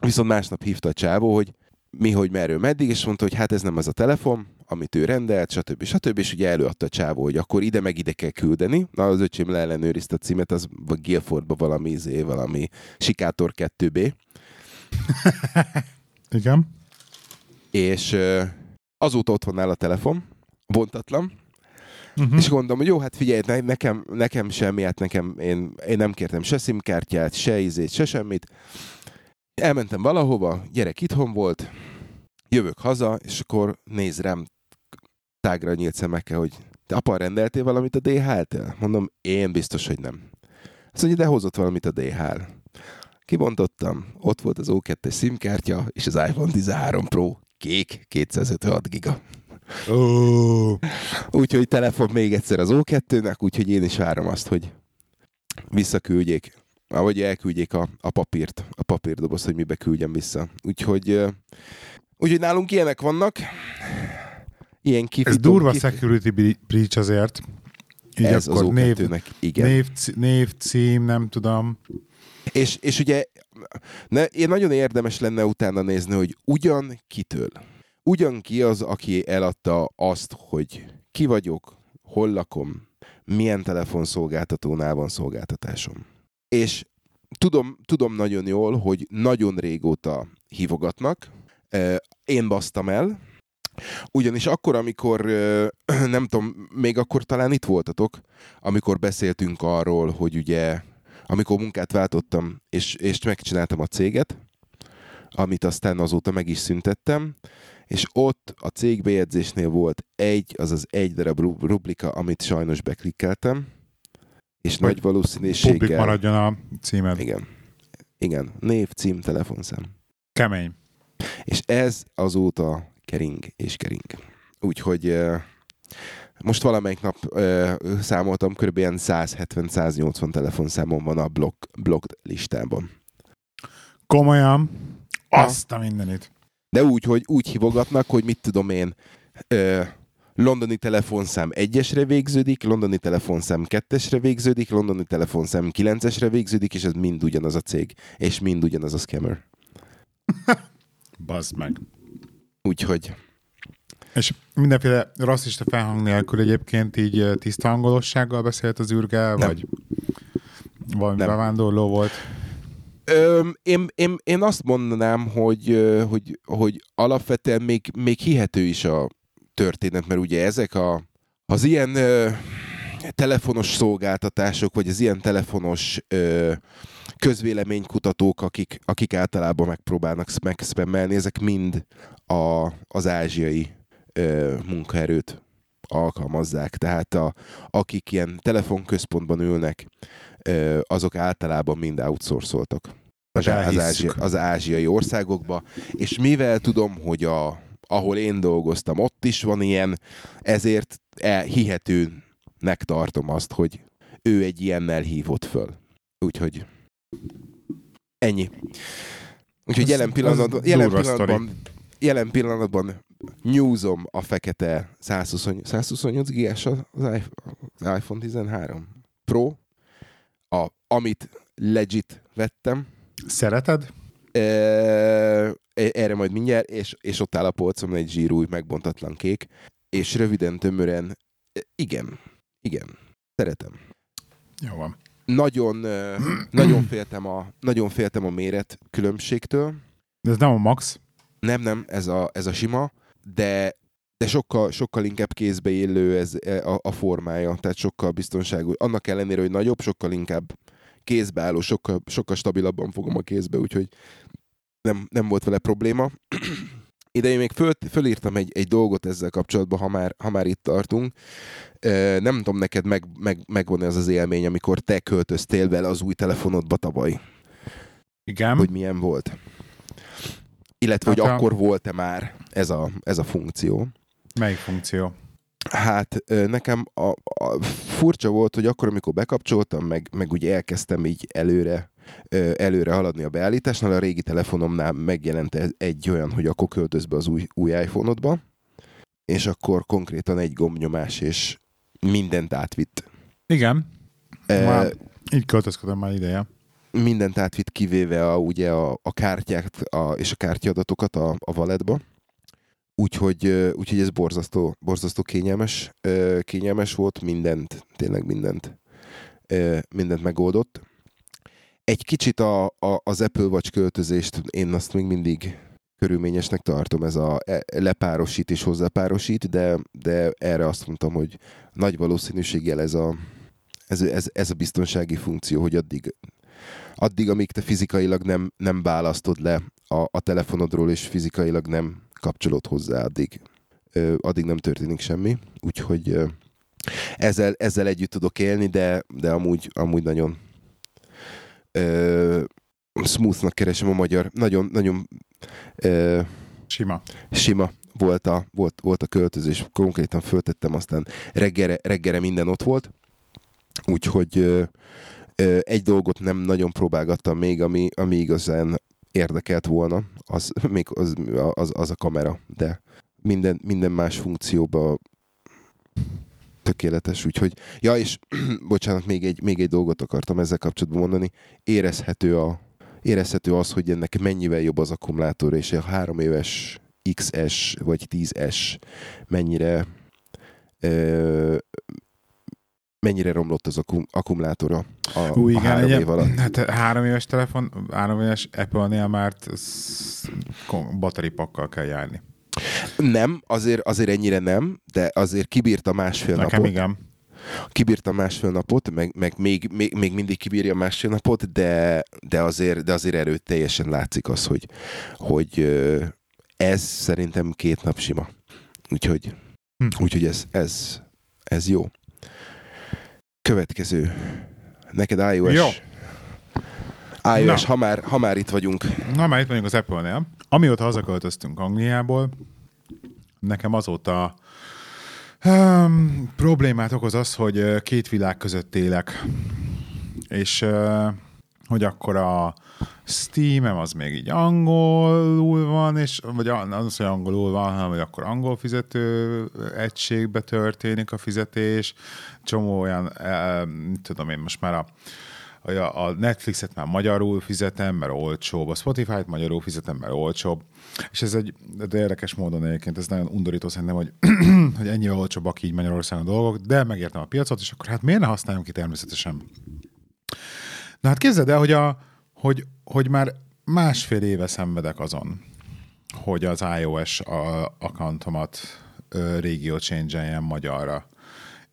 Viszont másnap hívta a csávó, hogy mi, hogy merről, meddig, és mondta, hogy hát ez nem az a telefon, amit ő rendelt, stb. stb. És ugye előadta a csávó, hogy akkor ide meg ide kell küldeni. Na, az öcsém leellenőrizte a címet, az vagy Guildfordba valami, izé, valami Sikátor 2B. [LAUGHS] Igen. És azóta ott van a telefon, bontatlan, Uh-huh. És gondolom, hogy jó, hát figyelj, ne, nekem, nekem semmi, hát nekem, én, én nem kértem se szimkártyát, se izét, se semmit. Elmentem valahova, gyerek itthon volt, jövök haza, és akkor néz rám tágra nyílt szemekkel, hogy te apa, rendeltél valamit a DHL-től? Mondom, én biztos, hogy nem. Azt mondja, de hozott valamit a DHL. Kibontottam, ott volt az O2-es SIM-kártya, és az iPhone 13 Pro kék 256 giga. Oh. Úgyhogy telefon még egyszer az O2-nek, úgyhogy én is várom azt, hogy visszaküldjék, vagy elküldjék a, a papírt, a papírdoboz, hogy mibe küldjem vissza. Úgyhogy, úgyhogy nálunk ilyenek vannak. Ilyen kifitó, Ez durva kif... security breach azért. Így Ez az név, igen. Név, név, cím, nem tudom. És, és ugye ne, én nagyon érdemes lenne utána nézni, hogy ugyan kitől. Ugyan ki az, aki eladta azt, hogy ki vagyok, hol lakom, milyen telefonszolgáltatónál van szolgáltatásom. És tudom, tudom nagyon jól, hogy nagyon régóta hívogatnak. Én basztam el, ugyanis akkor, amikor, [CLEARS THROAT] nem tudom, még akkor talán itt voltatok, amikor beszéltünk arról, hogy ugye, amikor munkát váltottam, és, és megcsináltam a céget, amit aztán azóta meg is szüntettem, és ott a cégbejegyzésnél volt egy, azaz egy darab rubrika, amit sajnos beklikkeltem, és Vagy nagy valószínűséggel... Publik maradjon a címed. Igen. Igen. Név, cím, telefonszám. Kemény. És ez azóta kering és kering. Úgyhogy most valamelyik nap számoltam, kb. 170-180 telefonszámom van a blog, blog listában. Komolyan? Azt a mindenit. De úgy, hogy úgy hívogatnak, hogy mit tudom én, ö, londoni telefonszám egyesre végződik, londoni telefonszám kettesre végződik, londoni telefonszám kilencesre végződik, és ez mind ugyanaz a cég, és mind ugyanaz a scammer. [LAUGHS] Bazd meg. Úgyhogy... És mindenféle rasszista felhang nélkül egyébként így tiszta angolossággal beszélt az űrgel, vagy valami Nem. bevándorló volt? Ö, én, én, én azt mondanám, hogy, hogy, hogy alapvetően még, még hihető is a történet, mert ugye ezek a, az ilyen ö, telefonos szolgáltatások, vagy az ilyen telefonos ö, közvéleménykutatók, akik, akik általában megpróbálnak megszpemmelni, ezek mind a, az ázsiai ö, munkaerőt alkalmazzák. Tehát a, akik ilyen telefonközpontban ülnek, ö, azok általában mind outsourcoltak az, az, ázsi, az ázsiai országokba, és mivel tudom, hogy a, ahol én dolgoztam, ott is van ilyen, ezért el, hihetőnek tartom azt, hogy ő egy ilyennel hívott föl. Úgyhogy ennyi. Úgyhogy jelen pillanatban, jelen pillanatban, jelen pillanatban newsom a fekete 120, 128 gigás az iPhone 13 Pro, a, amit legit vettem. Szereted? E, erre majd mindjárt, és, és ott áll a polcomon egy zsírúj, megbontatlan kék, és röviden, tömören, igen, igen, szeretem. Jó van. Nagyon, nagyon, féltem a, nagyon féltem a méret különbségtől. De ez nem a max? Nem, nem, ez a, ez a sima, de, de sokkal, sokkal inkább kézbe élő ez e, a, a formája, tehát sokkal biztonságos. Annak ellenére, hogy nagyobb, sokkal inkább kézbeálló, sokkal, sokkal stabilabban fogom a kézbe, úgyhogy nem, nem volt vele probléma. [CLEARS THROAT] Ide én még föl, fölírtam egy, egy dolgot ezzel kapcsolatban, ha már, ha már itt tartunk. Nem tudom neked meg, meg, megvan ez az élmény, amikor te költöztél vele az új telefonodba tavaly. Igen. Hogy milyen volt. Illetve, hát hogy a... akkor volt-e már ez a, ez a funkció. Melyik funkció? Hát nekem a, a furcsa volt, hogy akkor, amikor bekapcsoltam, meg, meg úgy elkezdtem így előre előre haladni a beállításnál, a régi telefonomnál megjelent egy olyan, hogy akkor költöz be az új, új iPhone-odba, és akkor konkrétan egy gombnyomás, és mindent átvitt. Igen. E, már így költözködöm már ideje. Mindent átvitt, kivéve a, ugye a, a kártyát a, és a kártyadatokat a, a valetba. Úgyhogy, úgyhogy ez borzasztó, borzasztó kényelmes, kényelmes volt, mindent, tényleg mindent, mindent megoldott. Egy kicsit a, a, az Apple Watch költözést én azt még mindig körülményesnek tartom ez a e- lepárosít és hozzápárosít, de, de erre azt mondtam, hogy nagy valószínűséggel ez a, ez, ez, ez a biztonsági funkció, hogy addig, addig amíg te fizikailag nem, nem választod le a, a telefonodról, és fizikailag nem kapcsolod hozzá, addig, ö, addig nem történik semmi. Úgyhogy ö, ezzel, ezzel együtt tudok élni, de, de amúgy, amúgy nagyon ö, smoothnak keresem a magyar. Nagyon, nagyon ö, Sima. sima volt a, volt, volt a költözés. Konkrétan föltettem, aztán reggelre, reggelre minden ott volt. Úgyhogy ö, ö, egy dolgot nem nagyon próbálgattam még, ami, ami igazán érdekelt volna, az, [LAUGHS] még az, az, az a kamera, de minden, minden más funkcióban tökéletes, úgyhogy, ja, és [CLEARS THROAT] bocsánat, még egy, még egy dolgot akartam ezzel kapcsolatban mondani, érezhető, a, érezhető az, hogy ennek mennyivel jobb az akkumulátor, és a három éves XS vagy 10S mennyire ö, mennyire romlott az akkum, akkumulátora a, Ú, a igen, három év alatt. Hát három éves telefon, három éves Apple-nél már batteripakkal kell járni. Nem, azért, azért ennyire nem, de azért kibírta másfél Nekem napot. igen. Kibírta másfél napot, meg, meg még, még, még, mindig kibírja másfél napot, de, de, azért, de azért erőteljesen látszik az, hogy, hogy ez szerintem két nap sima. Úgyhogy, Hm. úgyhogy ez, ez, ez jó. Következő. Neked iOS. Jó. iOS, Na. ha már, ha már itt vagyunk. Na, már itt vagyunk az Apple-nél. Amióta hazaköltöztünk Angliából, nekem azóta um, problémát okoz az, hogy két világ között élek. És uh, hogy akkor a Steam-em az még így angolul van, és, vagy az, hogy angolul van, hanem hogy akkor angol fizető egységbe történik a fizetés. Csomó olyan, tudom én, most már a a Netflixet már magyarul fizetem, mert olcsóbb, a Spotify-t magyarul fizetem, mert olcsóbb, és ez egy de érdekes módon egyébként, ez nagyon undorító szerintem, hogy, [CLEARS THROAT] hogy ennyire olcsóbbak így Magyarországon a dolgok, de megértem a piacot, és akkor hát miért ne használjunk ki természetesen? Na hát képzeld el, hogy, a, hogy, hogy már másfél éve szenvedek azon, hogy az iOS a- accountomat régió change magyarra.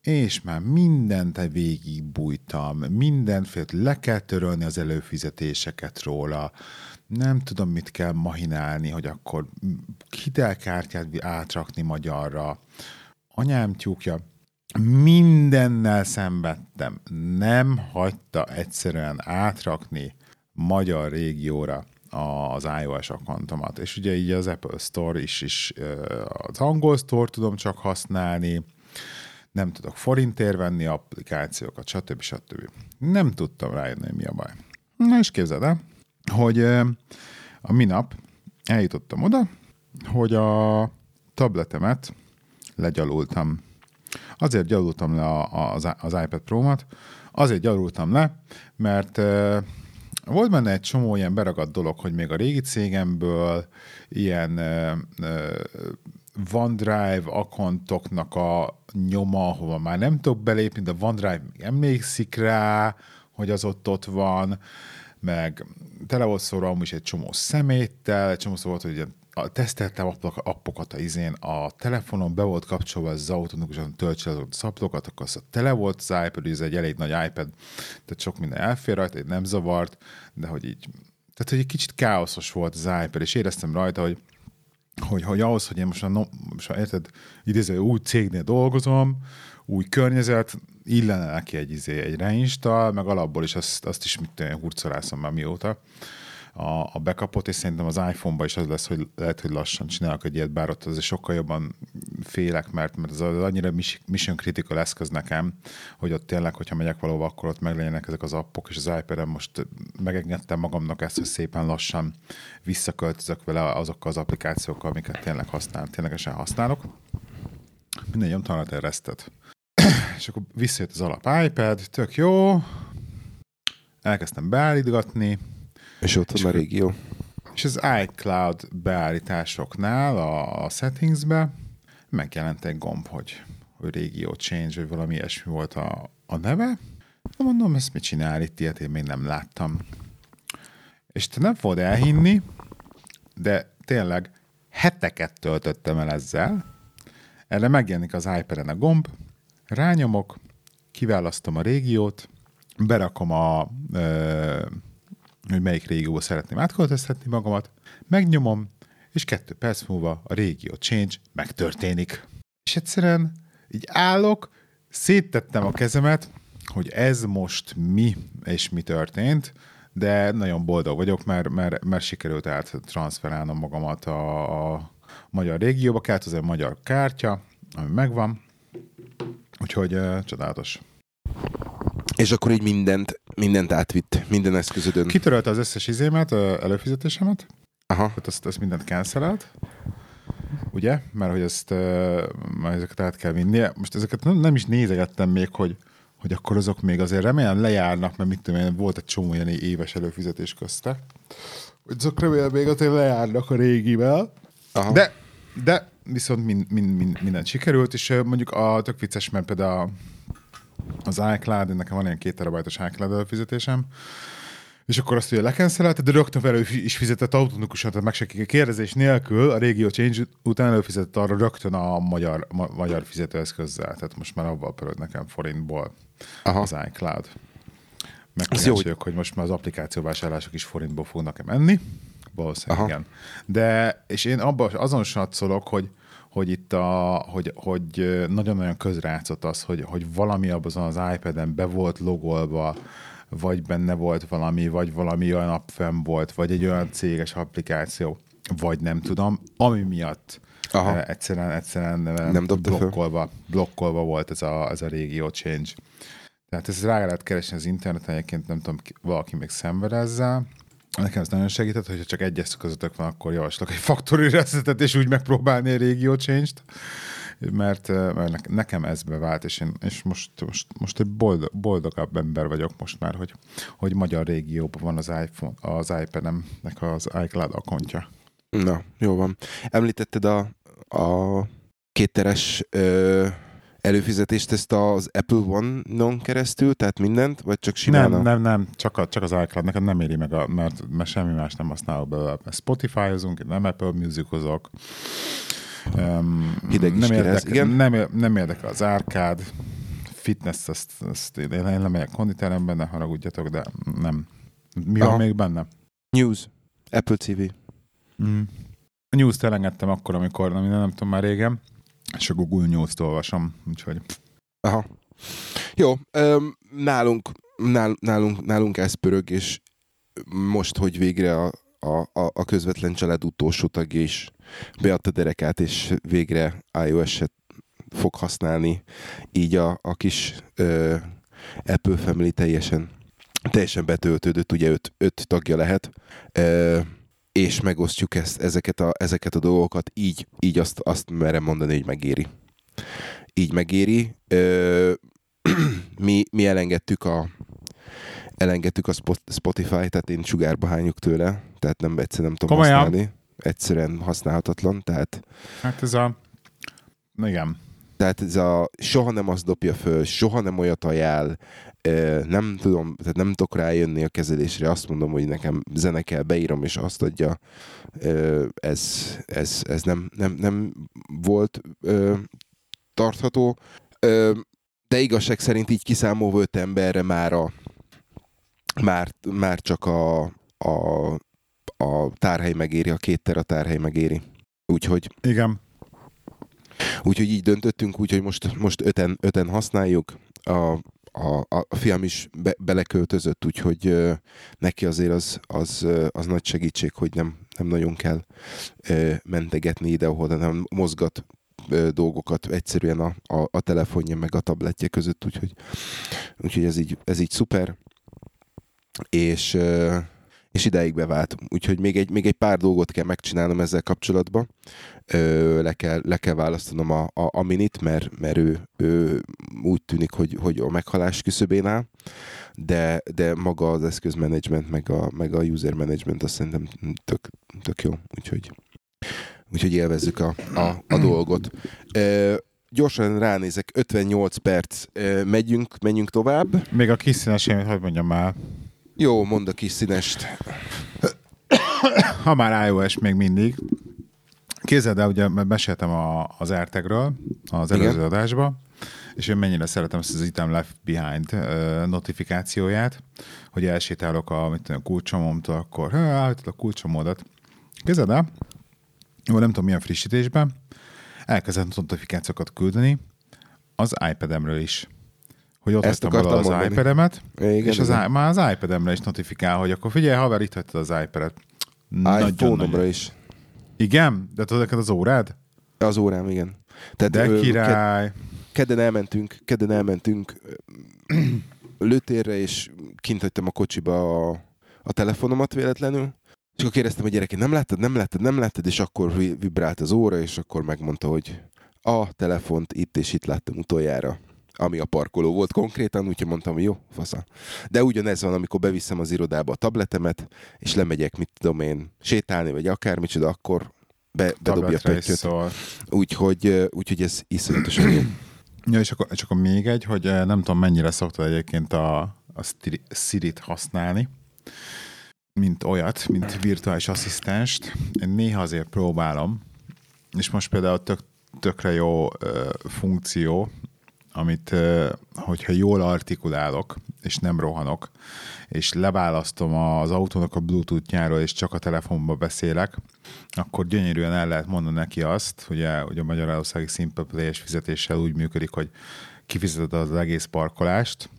És már mindent végig bújtam, mindenfélt le kell törölni az előfizetéseket róla, nem tudom, mit kell mahinálni, hogy akkor hitelkártyát átrakni magyarra. Anyám tyúkja, mindennel szenvedtem. Nem hagyta egyszerűen átrakni magyar régióra az iOS akkontomat. És ugye így az Apple Store is, is az angol Store tudom csak használni, nem tudok forintért venni applikációkat, stb. stb. Nem tudtam rájönni, hogy mi a baj. Na és képzeld el, hogy a minap eljutottam oda, hogy a tabletemet legyalultam. Azért gyalultam le az, az iPad Pro-mat, azért gyalultam le, mert volt benne egy csomó ilyen beragadt dolog, hogy még a régi cégemből ilyen ö, ö, OneDrive akkontoknak a nyoma, ahova már nem tudok belépni, de OneDrive még emlékszik rá, hogy az ott ott van, meg tele volt szóra is egy csomó szeméttel, egy csomó szó volt, hogy ilyen a, teszteltem appok- appokat a izén, a telefonon be volt kapcsolva az automatikusan az appokat, akkor az tele volt az iPad, ez egy elég nagy iPad, tehát sok minden elfér rajta, egy nem zavart, de hogy így, tehát hogy egy kicsit káoszos volt az iPad, és éreztem rajta, hogy hogy, hogy ahhoz, hogy én most, már no, most érted, idéző, új cégnél dolgozom, új környezet, illene neki egy, izé, egy reinstall, meg alapból is azt, azt is mit tudom hurcolászom már mióta a, a backupot, és szerintem az iPhone-ba is az lesz, hogy lehet, hogy lassan csinálok egy ilyet, bár ott azért sokkal jobban félek, mert, mert az annyira mis- mission critical eszköz nekem, hogy ott tényleg, hogyha megyek valahova, akkor ott meglegyenek ezek az appok, és az iPad-en most megengedtem magamnak ezt, hogy szépen lassan visszaköltözök vele azokkal az applikációkkal, amiket tényleg használ, ténylegesen használok. Minden egy restet. [CLEARS THROAT] és akkor visszajött az alap iPad, tök jó, elkezdtem beállítgatni, És ott van a régió. és az iCloud beállításoknál a, a settingsbe megjelent egy gomb, hogy, hogy régió change, vagy valami ilyesmi volt a, a neve. Na mondom, ezt mit csinál itt, ilyet én még nem láttam. És te nem fogod elhinni, de tényleg heteket töltöttem el ezzel. Erre megjelenik az iPad-en a gomb, rányomok, kiválasztom a régiót, berakom a, ö, hogy melyik régióba szeretném átköltöztetni magamat, megnyomom, és kettő perc múlva a régió change megtörténik. És egyszerűen így állok, széttettem a kezemet, hogy ez most mi és mi történt, de nagyon boldog vagyok, mert, mert, mert sikerült át transferálnom magamat a, a magyar régióba, kellett az egy magyar kártya, ami megvan, úgyhogy uh, csodálatos. És akkor így mindent, mindent átvitt, minden eszközödön. Kitörölte az összes izémet, előfizetésemet, Aha. tehát azt, azt mindent cancelelt, ugye? Mert hogy ezt, már ezeket át kell vinnie. Most ezeket nem, nem is nézegettem még, hogy, hogy akkor azok még azért remélem lejárnak, mert mit tudom én, volt egy csomó ilyen éves előfizetés közte. Hogy azok remélem még azért lejárnak a régivel. Aha. De, de viszont mind, mind, mind, mindent sikerült, és mondjuk a tök vicces, mert például a- az iCloud, nekem van ilyen két terabajtos iCloud előfizetésem, és akkor azt ugye lekenszelte, de rögtön elő is fizetett automatikusan, tehát meg se kérdezés nélkül, a régió change után előfizetett arra rögtön a magyar, ma, magyar fizetőeszközzel. Tehát most már abban pörög nekem forintból Aha. az iCloud. Meg Az jó, kíváncsi vagyok, hogy most már az applikációvásárlások is forintból fognak-e menni. Valószínűleg Aha. igen. De, és én abban azon satszolok, hogy, hogy itt a, hogy, hogy nagyon-nagyon közrátszott az, hogy, hogy valami abban az iPad-en be volt logolva, vagy benne volt valami, vagy valami olyan app fenn volt, vagy egy olyan céges applikáció, vagy nem tudom, ami miatt Aha. egyszerűen, egyszerűen Nem föl? blokkolva, blokkolva volt ez a, ez a régió change. Tehát ezt rá lehet keresni az interneten, egyébként nem tudom, ki- valaki még szenved ezzel. Nekem ez nagyon segített, hogyha csak egy eszközötök van, akkor javaslok egy factory resetet, és úgy megpróbálni a régió change-t. Mert, eh, mert ne- nekem ez bevált, és, én, és most, most, most egy boldog, boldogabb ember vagyok most már, hogy, hogy magyar régióban van az, iPhone, az iPad-emnek az iCloud akontja. Na, jó van. Említetted a, a kétteres ö, előfizetést ezt az Apple One-on keresztül, tehát mindent, vagy csak simán Nem, a... nem, nem, csak, a, csak az iCloud, neked nem éri meg, a, mert, mert semmi más nem használok belőle. Spotify-ozunk, nem Apple Music-ozok. Um, Hideg is nem, érdekel, igen. nem, nem érdekel az árkád, fitness, azt, azt én, én lemegyek konditeremben, ne haragudjatok, de nem. Mi Aha. van még benne? News, Apple TV. Mm. A news-t elengedtem akkor, amikor, nem, nem tudom már régen, és a Google News-t olvasom, úgyhogy Aha. Jó, nálunk, nál, nálunk, nálunk ez pörög, és most, hogy végre a, a, a- a közvetlen család utolsó tagja is beadta derekát, és végre iOS-et fog használni, így a, a kis ö, Apple Family teljesen, teljesen betöltődött, ugye öt, öt tagja lehet, ö, és megosztjuk ezt, ezeket, a, ezeket a dolgokat, így, így azt, azt merem mondani, hogy megéri így megéri. Ö, [CLEARS THROAT] mi, mi elengedtük a elengedtük a Spot- Spotify, tehát én sugárba hányjuk tőle, tehát nem egyszer nem tudom Komolyan? használni. Egyszerűen használhatatlan, tehát, hát ez a... Igen. Tehát ez a soha nem azt dobja föl, soha nem olyat ajánl, nem tudom, tehát nem tudok rájönni a kezelésre, azt mondom, hogy nekem zene kell, beírom, és azt adja. Ez, ez, ez nem, nem, nem volt tartható. De igazság szerint így kiszámolva öt emberre már a már, már csak a, a, a tárhely megéri, a két tera tárhely megéri. Úgyhogy, Igen. Úgyhogy így döntöttünk, úgyhogy most, most öten, öten használjuk. A, a, a fiam is be, beleköltözött, úgyhogy ö, neki azért az, az, az nagy segítség, hogy nem, nem nagyon kell ö, mentegetni ide-oda, nem mozgat ö, dolgokat egyszerűen a, a, a telefonja meg a tabletje között, úgyhogy, úgyhogy ez, így, ez így szuper. És, ö, és ideig bevált. Úgyhogy még egy, még egy pár dolgot kell megcsinálnom ezzel kapcsolatban. Ö, le, kell, le kell választanom a, a, a minit, mert, mert ő, ő úgy tűnik, hogy, hogy a meghalás küszöbén áll, de, de maga az eszközmenedzsment, meg a, meg a user management azt szerintem tök, tök jó. Úgyhogy, úgyhogy élvezzük a, a, a dolgot. Ö, gyorsan ránézek, 58 perc, megyünk, menjünk tovább. Még a kis színesémet, hogy mondjam már. Jó, mondd a kis színest. ha már iOS még mindig, Képzeld el, ugye meséltem a, az AirTagről az előző Igen. adásban, és én mennyire szeretem ezt az Item Left Behind notifikációját, hogy elsétálok a, mit tudom, a kulcsomomtól, akkor állítod a kulcsomódat. Képzeld el, jó, nem tudom milyen frissítésben, elkezdett notifikációkat küldeni az iPad-emről is. Hogy ott Ezt hagytam az mondani. iPad-emet, igen, és az, igen. már az iPad-emre is notifikál, hogy akkor figyelj, haver, itt hagytad az iPad-et. iPhone-omra is. Igen? De tudod, az órád? Az órám, igen. Tehát, De király. Ked- kedden elmentünk, kedden elmentünk lőtérre, és kint hagytam a kocsiba a, a telefonomat véletlenül, és akkor kérdeztem, hogy gyerekek, nem láttad, nem láttad, nem láttad, és akkor vibrált az óra, és akkor megmondta, hogy a telefont itt és itt láttam utoljára ami a parkoló volt konkrétan, úgyhogy mondtam, hogy jó, fasza. De ugyanez van, amikor beviszem az irodába a tabletemet, és lemegyek, mit tudom én, sétálni, vagy akármicsoda, akkor be, bedobja a pöttyöt. Úgyhogy, úgyhogy ez iszonyatosan jó. Ja, és akkor, és akkor még egy, hogy nem tudom, mennyire szoktad egyébként a, a Siri-t használni, mint olyat, mint virtuális asszisztenst. Én néha azért próbálom, és most például tök, tökre jó ö, funkció, amit, hogyha jól artikulálok, és nem rohanok, és leválasztom az autónak a Bluetooth-nyáról, és csak a telefonba beszélek, akkor gyönyörűen el lehet mondani neki azt, a, hogy a Magyarországi Simple Play-es fizetéssel úgy működik, hogy kifizeted az egész parkolást,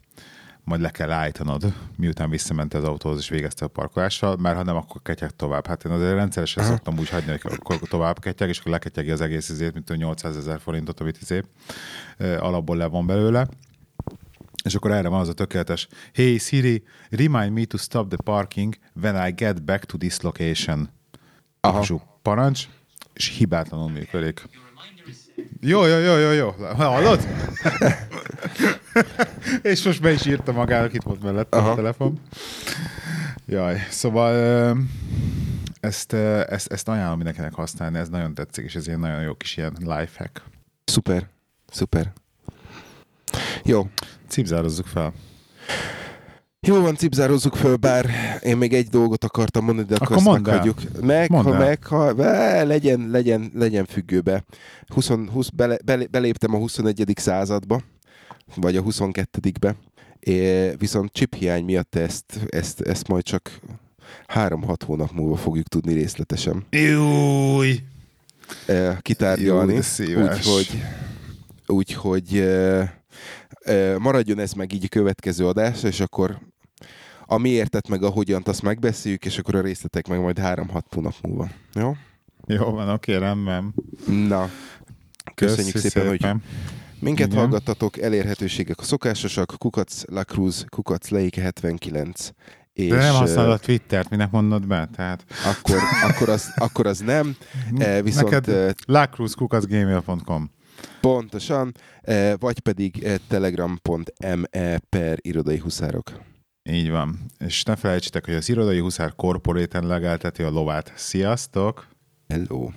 majd le kell állítanod, miután visszament az autóhoz és végezte a parkolással, mert ha nem, akkor ketyeg tovább. Hát én azért rendszeresen Aha. szoktam úgy hagyni, hogy akkor tovább ketyeg, és akkor leketyegi az egész izét, mint a 800 ezer forintot, amit izé alapból le van belőle. És akkor erre van az a tökéletes, Hey Siri, remind me to stop the parking when I get back to this location. Aha. parancs, és hibátlanul működik. Jó, jó, jó, jó, jó. Hallod? [LAUGHS] [LAUGHS] és most be is írta magának, itt volt mellett a telefon. Jaj, szóval ezt, ezt, ezt ajánlom mindenkinek használni, ez nagyon tetszik, és ez ilyen nagyon jó kis ilyen lifehack. Szuper, szuper. Jó. Cipzározzuk fel. Jó van, cipzározzuk föl, bár én még egy dolgot akartam mondani, de akkor, akkor azt meghagyjuk. Meg, mondd ha meg, ha be, legyen, legyen, legyen függőbe. 20, 20, bele, bele, beléptem a 21. századba, vagy a 22-be, é, viszont chip hiány miatt ezt, ezt, ezt majd csak 3-6 hónap múlva fogjuk tudni részletesen. Júj! kitárgyalni. Úgyhogy, úgyhogy maradjon ez meg így a következő adás, és akkor a miértet meg a hogyant, azt megbeszéljük, és akkor a részletek meg majd 3-6 hónap múlva. Jó? Jó van, oké, rendben. Na, köszönjük Köszi szépen, szépen, hogy minket Igen. hallgattatok, elérhetőségek a szokásosak, kukac Lacruz, kukac Leike 79. És, De nem használod a Twittert, minek mondod be? Tehát... Akkor, akkor, az, akkor az nem. [LAUGHS] Viszont, Neked lacruzkukacgmail.com Pontosan, vagy pedig telegram.me per irodai huszárok. Így van. És ne felejtsétek, hogy az irodai huszár korporéten legelteti a lovát. Sziasztok! Hello!